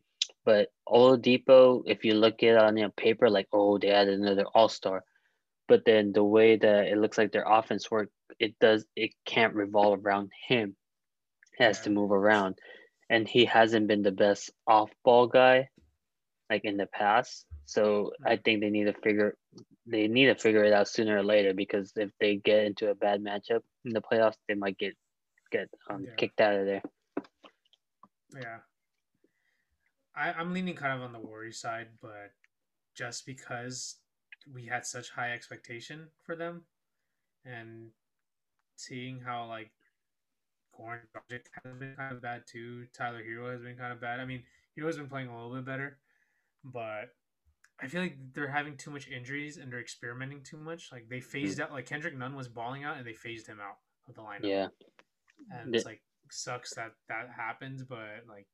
But Oladipo, if you look at it on your paper, like oh they added another All Star, but then the way that it looks like their offense work, it does it can't revolve around him. Has to move around, and he hasn't been the best off ball guy, like in the past. So I think they need to figure they need to figure it out sooner or later because if they get into a bad matchup in the playoffs, they might get get um, Yeah. kicked out of there. Yeah. I, I'm leaning kind of on the worry side, but just because we had such high expectation for them and seeing how like Goran Dragic has been kind of bad too. Tyler Herro has been kind of bad. I mean, Herro's been playing a little bit better, but I feel like they're having too much injuries and they're experimenting too much. Like they mm-hmm. phased out, like Kendrick Nunn was balling out and they phased him out of the lineup Yeah, and it's like sucks that that happens but like,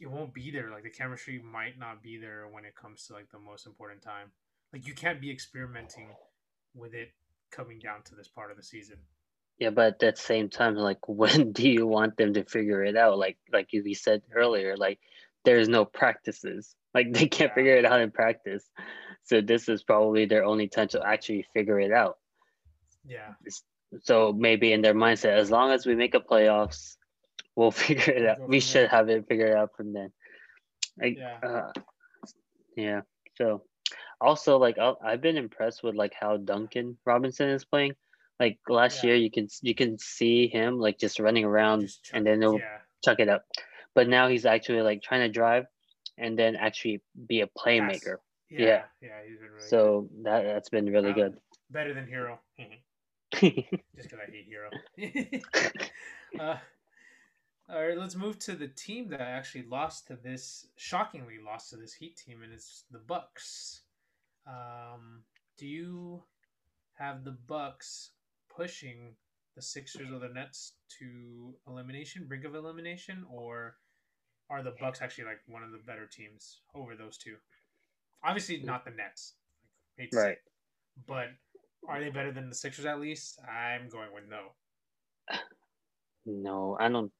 it won't be there like the chemistry might not be there when it comes to like the most important time like you can't be experimenting with it coming down to this part of the season yeah, but at the same time, like [laughs] when do you want them to figure it out? Like like you said earlier, like there's no practices. [laughs] Like they can't figure it out in practice. So this is probably their only time to actually figure it out. yeah So maybe in their mindset, as long as we make a playoffs, we'll [laughs] figure it out. We should have it figured out from then. Like, yeah uh, yeah. So also like i I've been impressed with like how Duncan Robinson is playing. Like last Yeah. year, you can you can see him like just running around Just chuck- and then he'll yeah chuck it up. But now he's actually like trying to drive and then actually be a playmaker. yeah Yeah. yeah he's been really good. So that that's been really Wow. good. better than Herro [laughs] just because i hate Herro [laughs] uh, all right let's move to the team that actually lost to this shockingly lost to this heat team and it's the bucks um do you have the Bucks pushing the Sixers or the Nets to elimination, brink of elimination, or are the Bucks actually like one of the better teams over those two? Obviously, not the Nets, like, right? but are they better than the Sixers at least? I'm going with no. No, I don't.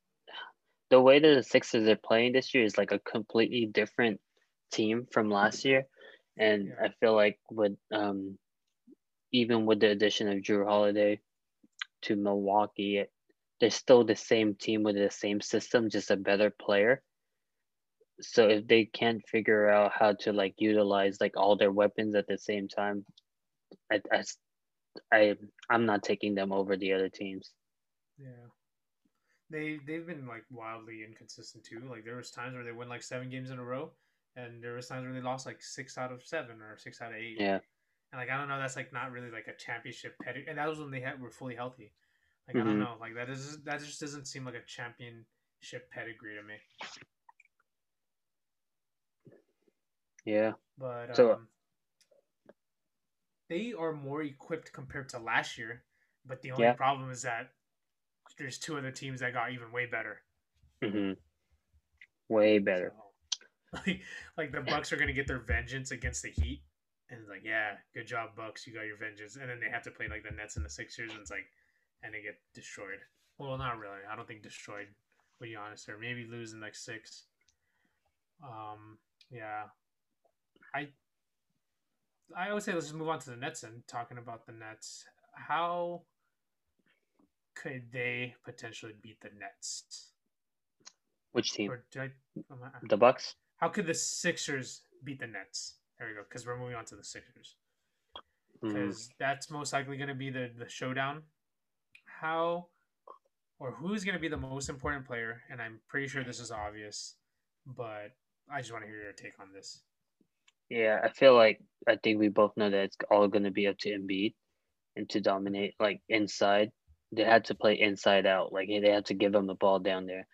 The way that the Sixers are playing this year is like a completely different team from last year, and yeah. I feel like with um, even with the addition of Jrue Holiday to Milwaukee, they're still the same team with the same system, just a better player. So if they can't figure out how to like utilize like all their weapons at the same time, I, I, I I'm not taking them over the other teams. Yeah. They they've been like wildly inconsistent too. Like there was times where they win like seven games in a row, and there was times where they lost like six out of seven or six out of eight. Yeah. And like I don't know, that's like not really like a championship pedigree. And that was when they had were fully healthy. Like mm-hmm. I don't mm-hmm. know, like that is that just doesn't seem like a championship pedigree to me. Yeah. But so, um, they are more equipped compared to last year. But the only yeah. problem is that there's two other teams that got even way better. Mm-hmm. Way better. So, like, [laughs] like the Bucks are gonna get their vengeance against the Heat, and it's like, yeah, good job, Bucks, you got your vengeance. And then they have to play like the Nets and the Sixers, and it's like, and they get destroyed. Well, not really. I don't think destroyed. To be honest, or maybe lose in like six. Um, yeah, I I would say let's just move on to the Nets and talking about the Nets. How could they potentially beat the Nets? Which team? I, the Bucks. How could the Sixers beat the Nets? There we go. Because we're moving on to the Sixers. Because mm. that's most likely going to be the the showdown. How or who's going to be the most important player? And I'm pretty sure this is obvious, but I just want to hear your take on this. Yeah, I feel like I think we both know that it's all going to be up to Embiid and to dominate like inside. They had to play inside out. Like they had to give him the ball down there.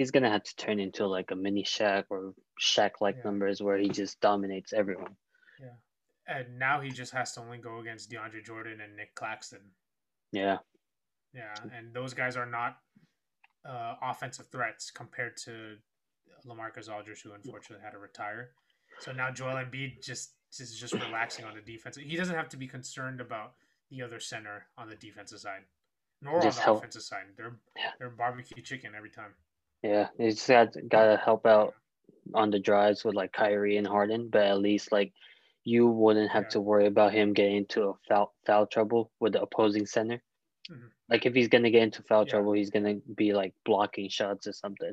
He's gonna have to turn into like a mini Shaq or Shaq like yeah. numbers where he just dominates everyone. Yeah, and now he just has to only go against DeAndre Jordan and Nick Claxton. Yeah. Yeah, and those guys are not uh, offensive threats compared to LaMarcus Aldridge, who unfortunately had to retire. So now Joel Embiid just is just relaxing on the defense. He doesn't have to be concerned about the other center on the defensive side, nor just on the help. offensive side. They're yeah. they're barbecue chicken every time. Yeah, he just got got to help out on the drives with like Kyrie and Harden, but at least like you wouldn't have yeah. to worry about him getting into a foul foul trouble with the opposing center. Mm-hmm. Like if he's gonna get into foul yeah. trouble, he's gonna be like blocking shots or something.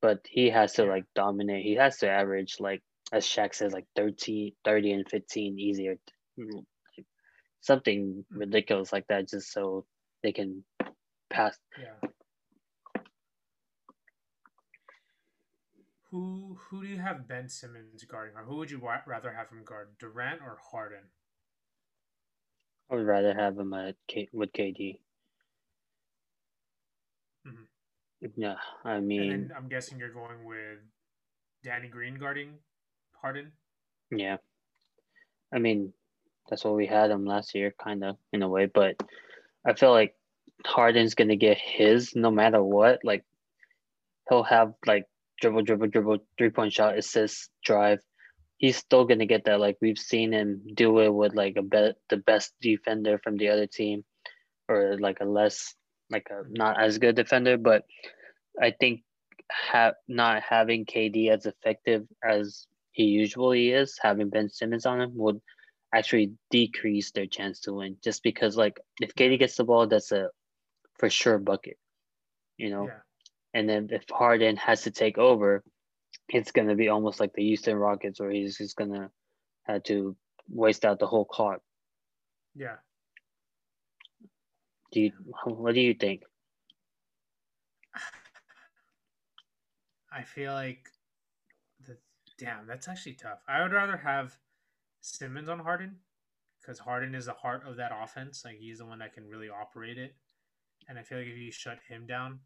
But he has to like dominate. He has to average like as Shaq says, like 13, 30 and 15 easier. Mm, something mm. ridiculous like that, just so they can pass. Who who do you have Ben Simmons guarding, or who would you rather have him guard, Durant or Harden? I would rather have him at K- with KD. Mm-hmm. Yeah, I mean, I'm guessing you're going with Danny Green guarding Harden? Yeah. I mean, that's what we had him last year, kind of in a way. But I feel like Harden's gonna get his no matter what. Like he'll have like dribble, dribble, dribble, three point shot, assist, drive. He's still gonna get that. Like we've seen him do it with like a bet the best defender from the other team, or like a less like a not as good defender. But I think have not having KD as effective as he usually is, having Ben Simmons on him would actually decrease their chance to win. Just because, like, if KD gets the ball, that's a for sure bucket, you know. Yeah. And then if Harden has to take over, it's gonna be almost like the Houston Rockets, where he's just gonna have to waste out the whole clock. Yeah. Do you? What do you think? I feel like the, Damn, that's actually tough. I would rather have Simmons on Harden because Harden is the heart of that offense. Like he's the one that can really operate it. And I feel like if you shut him down,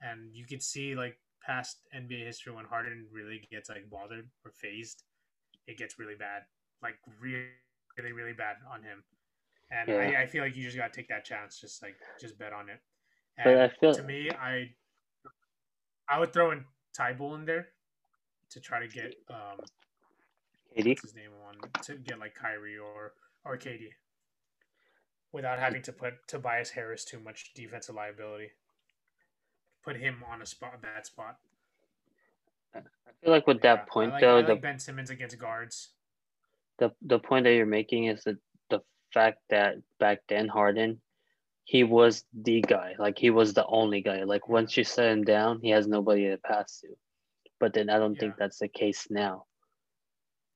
and you can see like past NBA history when Harden really gets like bothered or phased, it gets really bad. Like really, really, really bad on him. and Yeah. I, I feel like you just gotta take that chance. Just like just bet on it. And feel to me, I I would throw in Thybulle in there to try to get um KD. what's his name on to get like Kyrie or or KD without having to put Tobias Harris too much defensive liability. Put him on a spot, a bad spot. I feel like with that Yeah, point like, though, I the Ben Simmons against guards. the the point that you're making is that the fact that back then Harden, he was the guy. Like he was the only guy. Like once you set him down, he has nobody to pass to. But then I don't think that's the case now.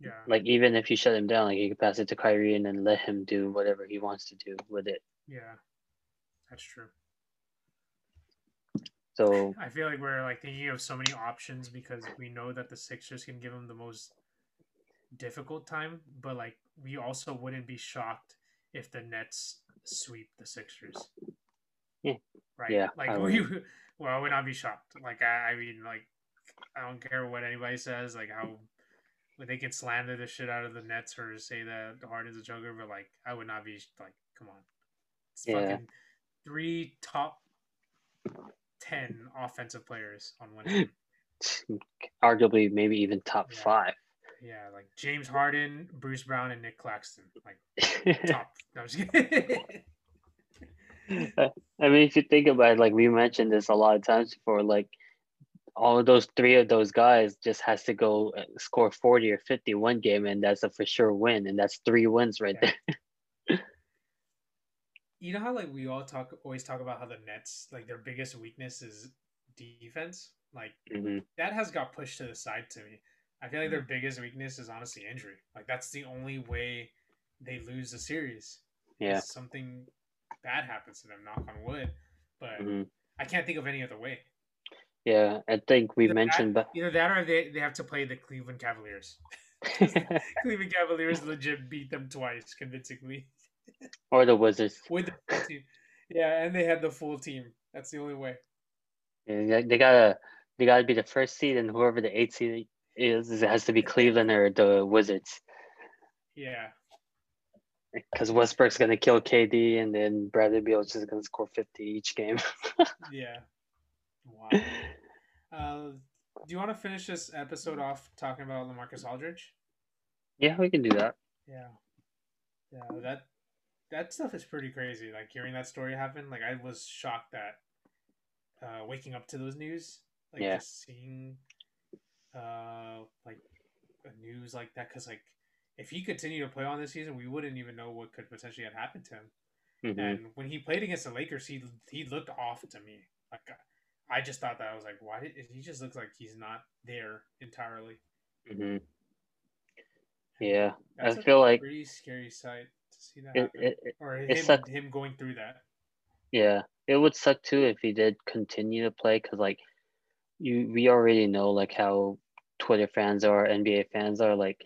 Yeah, Like even if you shut him down, like you could pass it to Kyrie and then let him do whatever he wants to do with it. yeah, that's true. So I feel like we're like thinking of so many options because we know that the Sixers can give them the most difficult time, but like we also wouldn't be shocked if the Nets sweep the Sixers. Yeah. Right. Yeah, Like I we, well, I would not be shocked. Like I, I mean, like I don't care what anybody says. Like how when they can slander the shit out of the Nets or say that the Harden's a joker, but like I would not be like, come on, it's Yeah. fucking three top ten offensive players on one team. [laughs] arguably maybe even top Yeah. five. Yeah, like James Harden, Bruce Brown, and Nick Claxton. Like [laughs] top. No. [laughs] I mean, if you think about it, like we mentioned this a lot of times before, like all of those three of those guys just has to go uh, score 40 or 50 one game, and that's a for sure win. And that's three wins right Yeah. You know how like we all talk always talk about how the Nets like their biggest weakness is defense. Like there. hmm that has got pushed to the side to me. I feel like their biggest weakness is honestly injury. Like that's the only way they lose the series. Yeah. something bad happens to them. Knock on wood, but hmm I can't think of any other way. Yeah. I think we Either mentioned, that, either that or they, they have to play the Cleveland Cavaliers. [laughs] [laughs] Cleveland Cavaliers legit beat them twice convincingly or the Wizards. with the full team. Yeah, and they had the full team. That's the only way. Yeah, they gotta they gotta be the first seed, and whoever the eighth seed is, it has to be Cleveland or the Wizards. Yeah, Because Westbrook's gonna kill KD, and then Bradley Beal's just gonna score 50 each game. [laughs] yeah. Wow. [laughs] Uh, do you want to finish this episode off talking about Lamarcus Aldridge? yeah, we can do that. Yeah, yeah. That that stuff is pretty crazy. Like hearing that story happen, like I was shocked that uh, waking up to those news, like Yeah. just seeing uh like a news like that, because like if he continued to play on this season, we wouldn't even know what could potentially have happened to him. Mhm. And when he played against the Lakers, he he looked off to me. Like I just thought that I was like, why did he just looks like he's not there entirely? hmm Yeah, That's I feel like pretty scary sight see that it, happen, it, it- or him him going through that. yeah, it would suck too if he did continue to play because like you, we already know like how Twitter fans are, NBA fans are. Like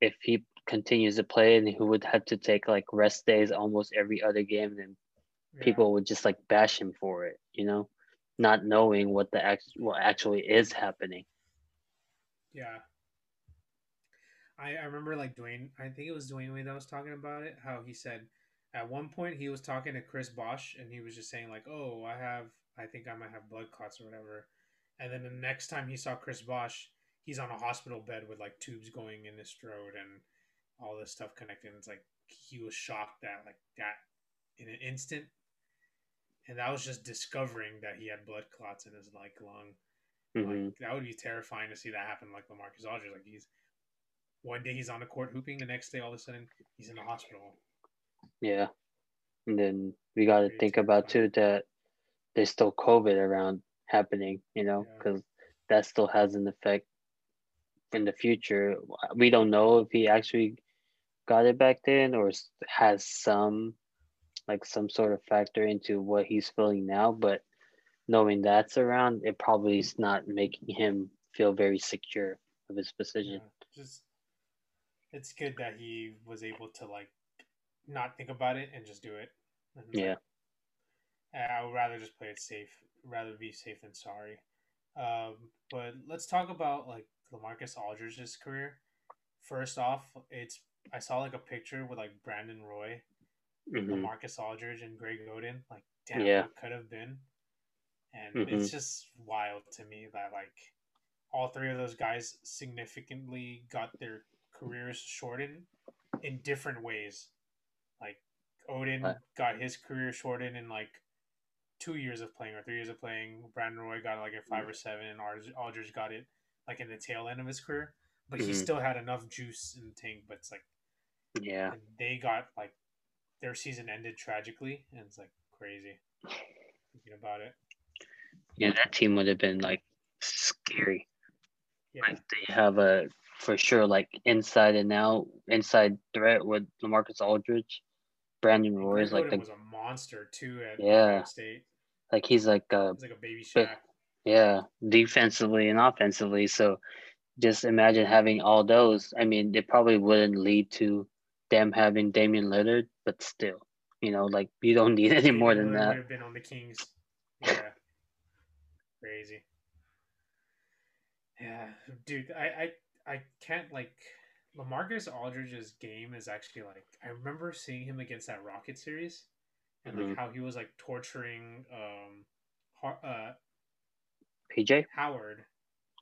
if he continues to play, and he would have to take like rest days almost every other game, then Yeah. people would just like bash him for it, you know, not knowing what the act what actually is happening. Yeah. I, I remember like Dwyane, I think it was Dwyane Wade that was talking about it. How he said at one point he was talking to Chris Bosh and he was just saying, like, oh, I have, I think I might have blood clots or whatever. And then the next time he saw Chris Bosh, he's on a hospital bed with like tubes going in his throat and all this stuff connected. And It's like he was shocked that, like, that in an instant. And that was just discovering that he had blood clots in his like lung. hmm Like that would be terrifying to see that happen. Like Lamarcus Aldridge, like he's one day he's on the court hooping, the next day all of a sudden he's in the hospital. Yeah, and then we got to think about too that there's still COVID around happening, you know, Yeah. because that still has an effect in the future. We don't know if he actually got it back then or has some like some sort of factor into what he's feeling now, but knowing that's around, it probably is not making him feel very secure of his position. Yeah, just it's good that he was able to like not think about it and just do it. And, like, Yeah. I would rather just play it safe, rather be safe than sorry. Um, but let's talk about like Lamarcus Aldridge's career. First off, it's I saw like a picture with like Brandon Roy Mhm. Marcus Aldridge and Greg Oden. Like, damn, Yeah. could have been. And Mhm. it's just wild to me that like all three of those guys significantly got their careers shortened in different ways. Like Oden Right. got his career shortened in like two years of playing or three years of playing. Brandon Roy got like at Mm-hmm. five or seven, and Ald- Aldridge got it like in the tail end of his career. But he Mhm. still had enough juice in the tank. But it's like Yeah. they got like their season ended tragically, and it's like crazy thinking about it. Yeah, that team would have been like scary. Yeah, Like they have a for sure like inside and out inside threat with Lamarcus Aldridge, Brandon Roy is like the was a monster too at Yeah. State. like he's like He uh was like a baby Shaq. yeah defensively and offensively. So just imagine having all those. I mean, it probably wouldn't lead to them having Damian Lillard, but still, you know, like you don't need any more than that. have been on the Kings. Yeah, [laughs] crazy. Yeah, dude, I, I I can't like Lamarcus Aldridge's game is actually like I remember seeing him against that Rocket series, and like Mhm. how he was like torturing um, Har- uh PJ Howard.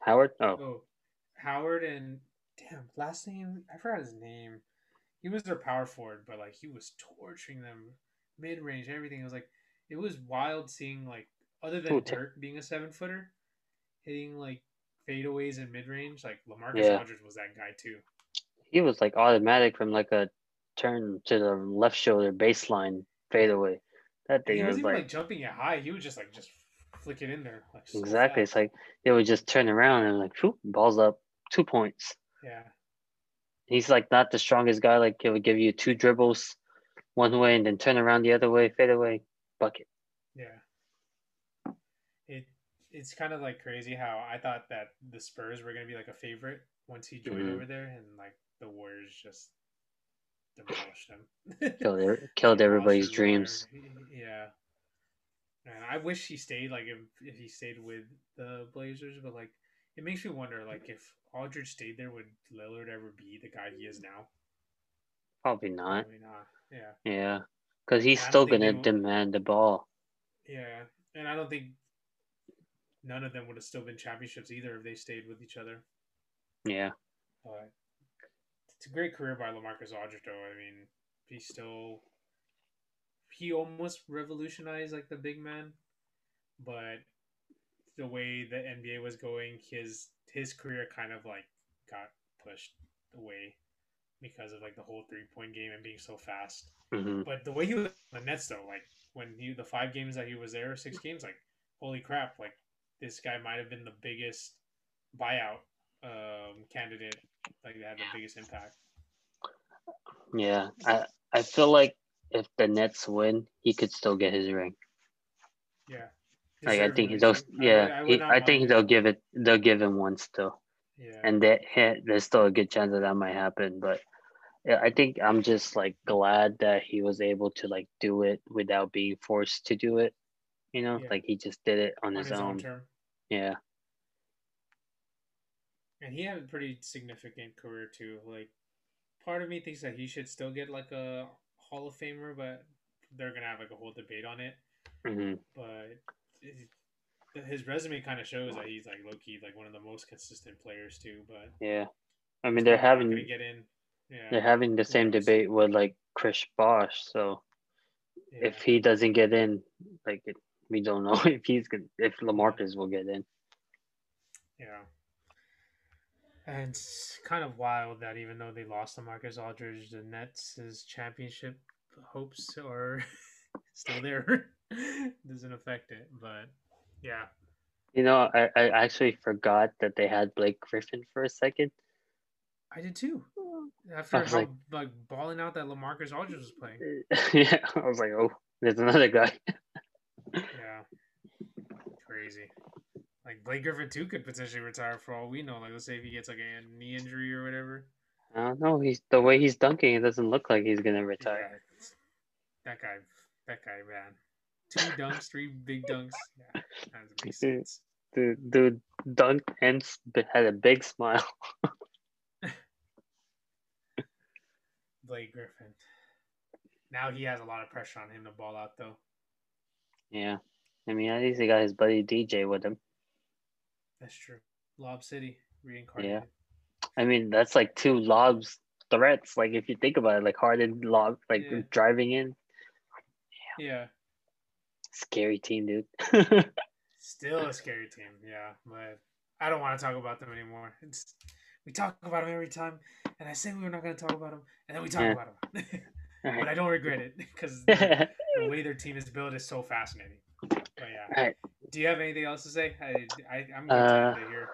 Howard. Oh, Oh, Howard and damn last name I forgot his name. He was their power forward, but like he was torturing them mid range, everything. It was like it was wild seeing like other than Ooh, Dirk being a seven footer, hitting like fadeaways in mid range. Like Lamarcus Yeah. Aldridge was that guy too. he was like automatic from like a turn to the left shoulder baseline fadeaway. That thing he was like like jumping it high. He was just like just flick it in there. Like so exactly. fast. It's like they would just turn around and like, whoop, balls up, two points. yeah, He's like not the strongest guy. Like he would give you two dribbles, one way and then turn around the other way, fade away, bucket. Yeah. It it's kind of like crazy how I thought that the Spurs were gonna be like a favorite once he joined Mhm. over there, and like the Warriors just demolished them. [laughs] Killed, er- killed everybody's Demolished everywhere. dreams. Yeah. And I wish he stayed like if, if he stayed with the Blazers, but like it makes me wonder like if Aldridge stayed there, would Lillard ever be the guy he is now? Probably not. Probably not. Yeah. Yeah, because he's I still gonna demand the ball. Yeah, and I don't think none of them would have still been championships either if they stayed with each other. Yeah, But it's a great career by Lamarcus Aldridge, though. I mean, he still he almost revolutionized like the big man, but the way the NBA was going, his his career kind of like got pushed away because of like the whole three point game and being so fast. hmm But the way he was on the Nets, though, like when he the five games that he was there, six games, like holy crap, like this guy might have been the biggest buyout um, candidate, like that had the biggest impact. yeah. I I feel like if the Nets win, he could still get his ring. Yeah, Like I think Deservedly they'll, too. I yeah. I he, I think they'll give it. They'll give him one still, Yeah, and that there's still a good chance that that might happen. But yeah, I think I'm just like glad that he was able to like do it without being forced to do it. You know, Yeah. like he just did it on, on his, his own own. term, Yeah, and he had a pretty significant career too. Like, part of me thinks that he should still get like a Hall of Famer, but they're gonna have like a whole debate on it. hmm but his resume kind of shows that he's like low key like one of the most consistent players too. But yeah. I mean, they're probably not gonna having get in. Yeah, they're having the same debate with like Chris Bosh. So yeah. if he doesn't get in, like it, we don't know [laughs] if he's good. If Lamarcus will get in. yeah. And it's kind of wild that even though they lost to Marcus Aldridge, the Nets' championship hopes are [laughs] still there. [laughs] Doesn't affect it, but yeah, You know, I, I actually forgot that they had Blake Griffin for a second. I did too. Oh. After I was how like- like, balling out that Lamarcus Aldridge was playing. yeah, I was like, oh, there's another guy. Yeah. Crazy. Like Blake Griffin too could potentially retire for all we know. Like let's say if he gets like a knee injury or whatever. I don't know. He's the way he's dunking. It doesn't look like he's gonna retire. Yeah. That guy that guy man. Two [laughs] dunks, three big dunks. Yeah. That doesn't make sense. Dude, dude dunked and had a big smile. [laughs] Blake Griffin. now he has a lot of pressure on him to ball out though. Yeah. I mean, at least he got his buddy DJ with him. That's true. Lob City reincarnated. Yeah. I mean, that's like two lobs threats. Like if you think about it, like Harden lob, like Yeah. driving in, Yeah. scary team, dude. [laughs] Still a scary team, yeah. But I don't want to talk about them anymore. It's we talk about them every time, and I say we were not going to talk about them, and then we talk Yeah. about them. [laughs] but I don't regret it because [laughs] the, way their team is built is so fascinating. But yeah, right, do you have anything else to say? I, I I'm Uh, excited to hear.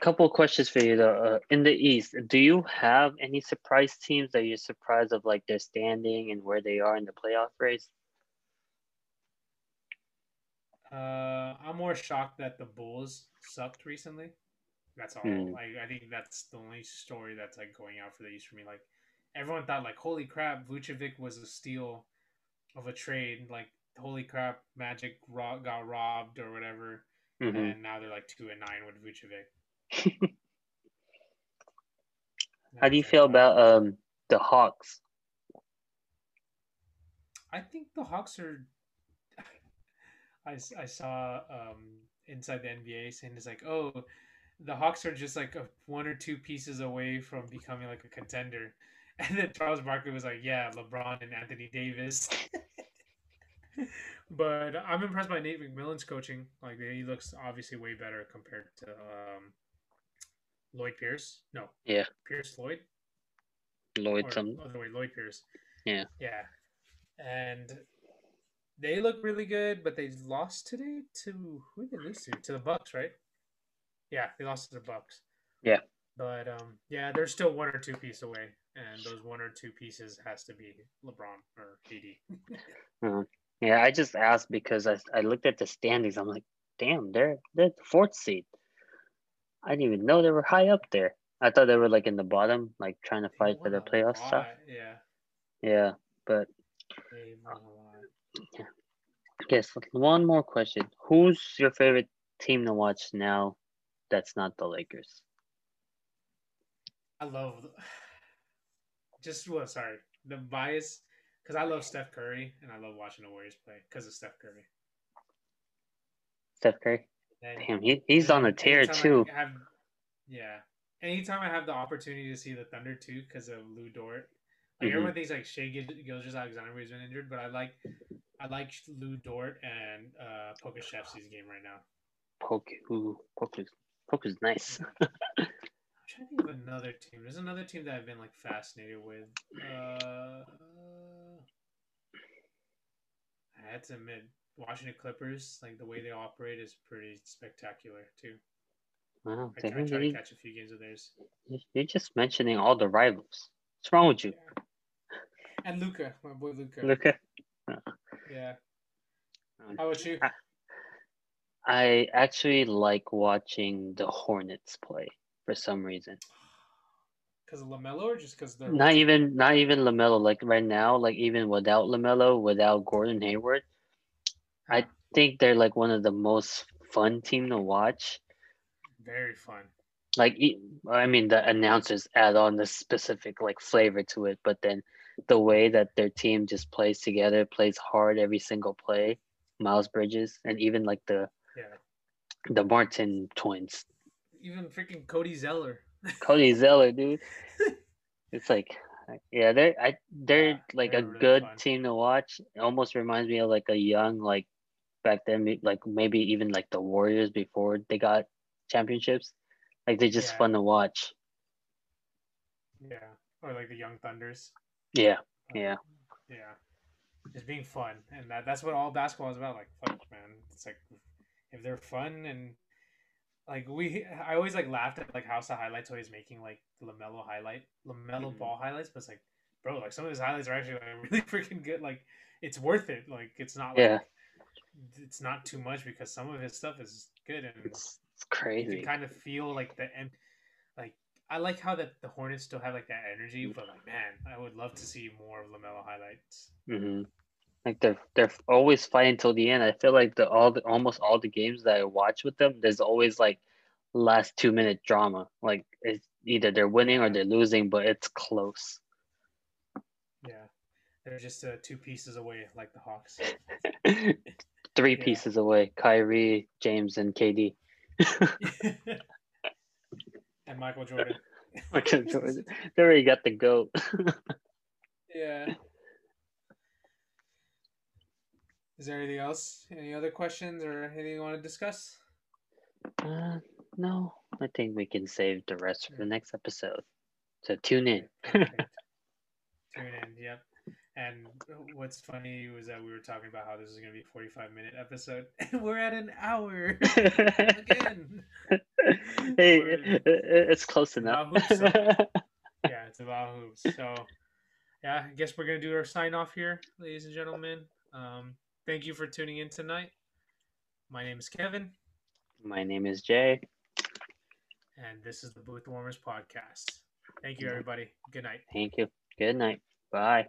couple of questions for you though. Uh, in the East, do you have any surprise teams that you're surprised of, like their standing and where they are in the playoff race? Uh, I'm more shocked that the Bulls sucked recently. That's all. Hmm. Like I think that's the only story that's like going out for the East for me. Like everyone thought, like holy crap, Vucevic was a steal of a trade. Like holy crap, Magic ro- got robbed or whatever, Mhm. and now they're like two and nine with Vucevic. [laughs] How do you feel about um the Hawks? I think the Hawks are. [laughs] i, I saw um, inside the NBA saying it's like, oh, the Hawks are just like a, one or two pieces away from becoming like a contender. And then Charles Barkley was like, yeah, LeBron and Anthony Davis. [laughs] but I'm impressed by Nate McMillan's coaching. Like he looks obviously way better compared to um, Lloyd Pierce. No, Yeah. Pierce Lloyd Lloyd, or some other way, Lloyd Pierce. Yeah. Yeah. And they look really good, but they lost today to who did they lose to? To the Bucks, right? Yeah, they lost to the Bucks. Yeah. But um, yeah, they're still one or two pieces away, and those one or two pieces has to be LeBron or KD. Hmm. Yeah, I just asked because I, I looked at the standings. I'm like, damn, they're they're the fourth seed. I didn't even know they were high up there. I thought they were like in the bottom, like trying to fight for the playoff stuff. Yeah, Yeah, but won yes, one more question. Who's your favorite team to watch now that's not the Lakers? I love just well, sorry, the bias because I love Steph Curry and I love watching the Warriors play because of Steph Curry. Steph Curry? And, Damn, he, he's on a tear too. have, yeah, anytime I have the opportunity to see the Thunder too because of Lu Dort. Like Mhm. everyone thinks like Shai Gilgeous-Alexander has been injured, but I like I like Lu Dort and uh Pokusevski's game right now. Poku, Poku's, is nice. [laughs] Trying to think of another team. There's another team that I've been like fascinated with. Uh, I had to admit, Washington Clippers, like the way they operate, is pretty spectacular too. Wow, I, I try to catch a few games of theirs. you're just mentioning all the rivals. What's wrong with you? And Luka, my boy Luka. At Yeah. Um, How about you? I- I actually like watching the Hornets play for some reason. Because of Lamelo, or just because they're Not even not even Lamelo. Like right now, like even without Lamelo, without Gordon Hayward, I think they're like one of the most fun team to watch. very fun. Like I mean, the announcers add on the specific like flavor to it, but then the way that their team just plays together, plays hard every single play. Miles Bridges and even like the Yeah. the Martin twins, Even freaking Cody Zeller. Cody [laughs] Zeller, dude. It's like, yeah, they're I they're Yeah, like they're a really good fun. team to watch. It almost reminds me of like a young like back then, like maybe even like the Warriors before they got championships. Like they're just Yeah. fun to watch. Yeah. Or like the Young Thunders. Yeah, yeah, Yeah. Just being fun. And that, that's what all basketball is about. Like, fuck, man. It's like, if they're fun and. Like we, I always like laughed at like how the highlights always making like Lamelo highlight, Lamelo Mhm. ball highlights, but it's like, bro, like some of his highlights are actually like [laughs] really freaking good. Like it's worth it. Like it's not like Yeah. it's not too much because some of his stuff is good and it's it's you crazy. can kind of feel like the em- like I like how that the Hornets still have like that energy, but like man, I would love to see more of Lamelo highlights. hmm Like they're they're always fighting till the end. I feel like the all the almost all the games that I watch with them, there's always like last two minute drama. Like it's either they're winning or they're losing, but it's close. Yeah, they're just uh, two pieces away, like the Hawks. [laughs] Three Yeah. pieces away: Kyrie, James, and KD. [laughs] and Michael Jordan. [laughs] Michael Jordan. They already got the goat. Yeah. Is there anything else? Any other questions or anything you want to discuss? Uh, no, I think we can save the rest for the next episode. So tune in. [laughs] Tune in, yep. And what's funny was that we were talking about how this is going to be a 45 minute episode, [laughs] and we're at an hour [laughs] again. hey, We're- it's close enough. Yeah, it's about hoops. So, yeah, I guess we're going to do our sign off here, ladies and gentlemen. Um, thank you for tuning in tonight. My name is Kevin, My name is Jay. and this is the Booth Warmers Podcast. Thank you, everybody. Good night. Thank you. Good night. Bye.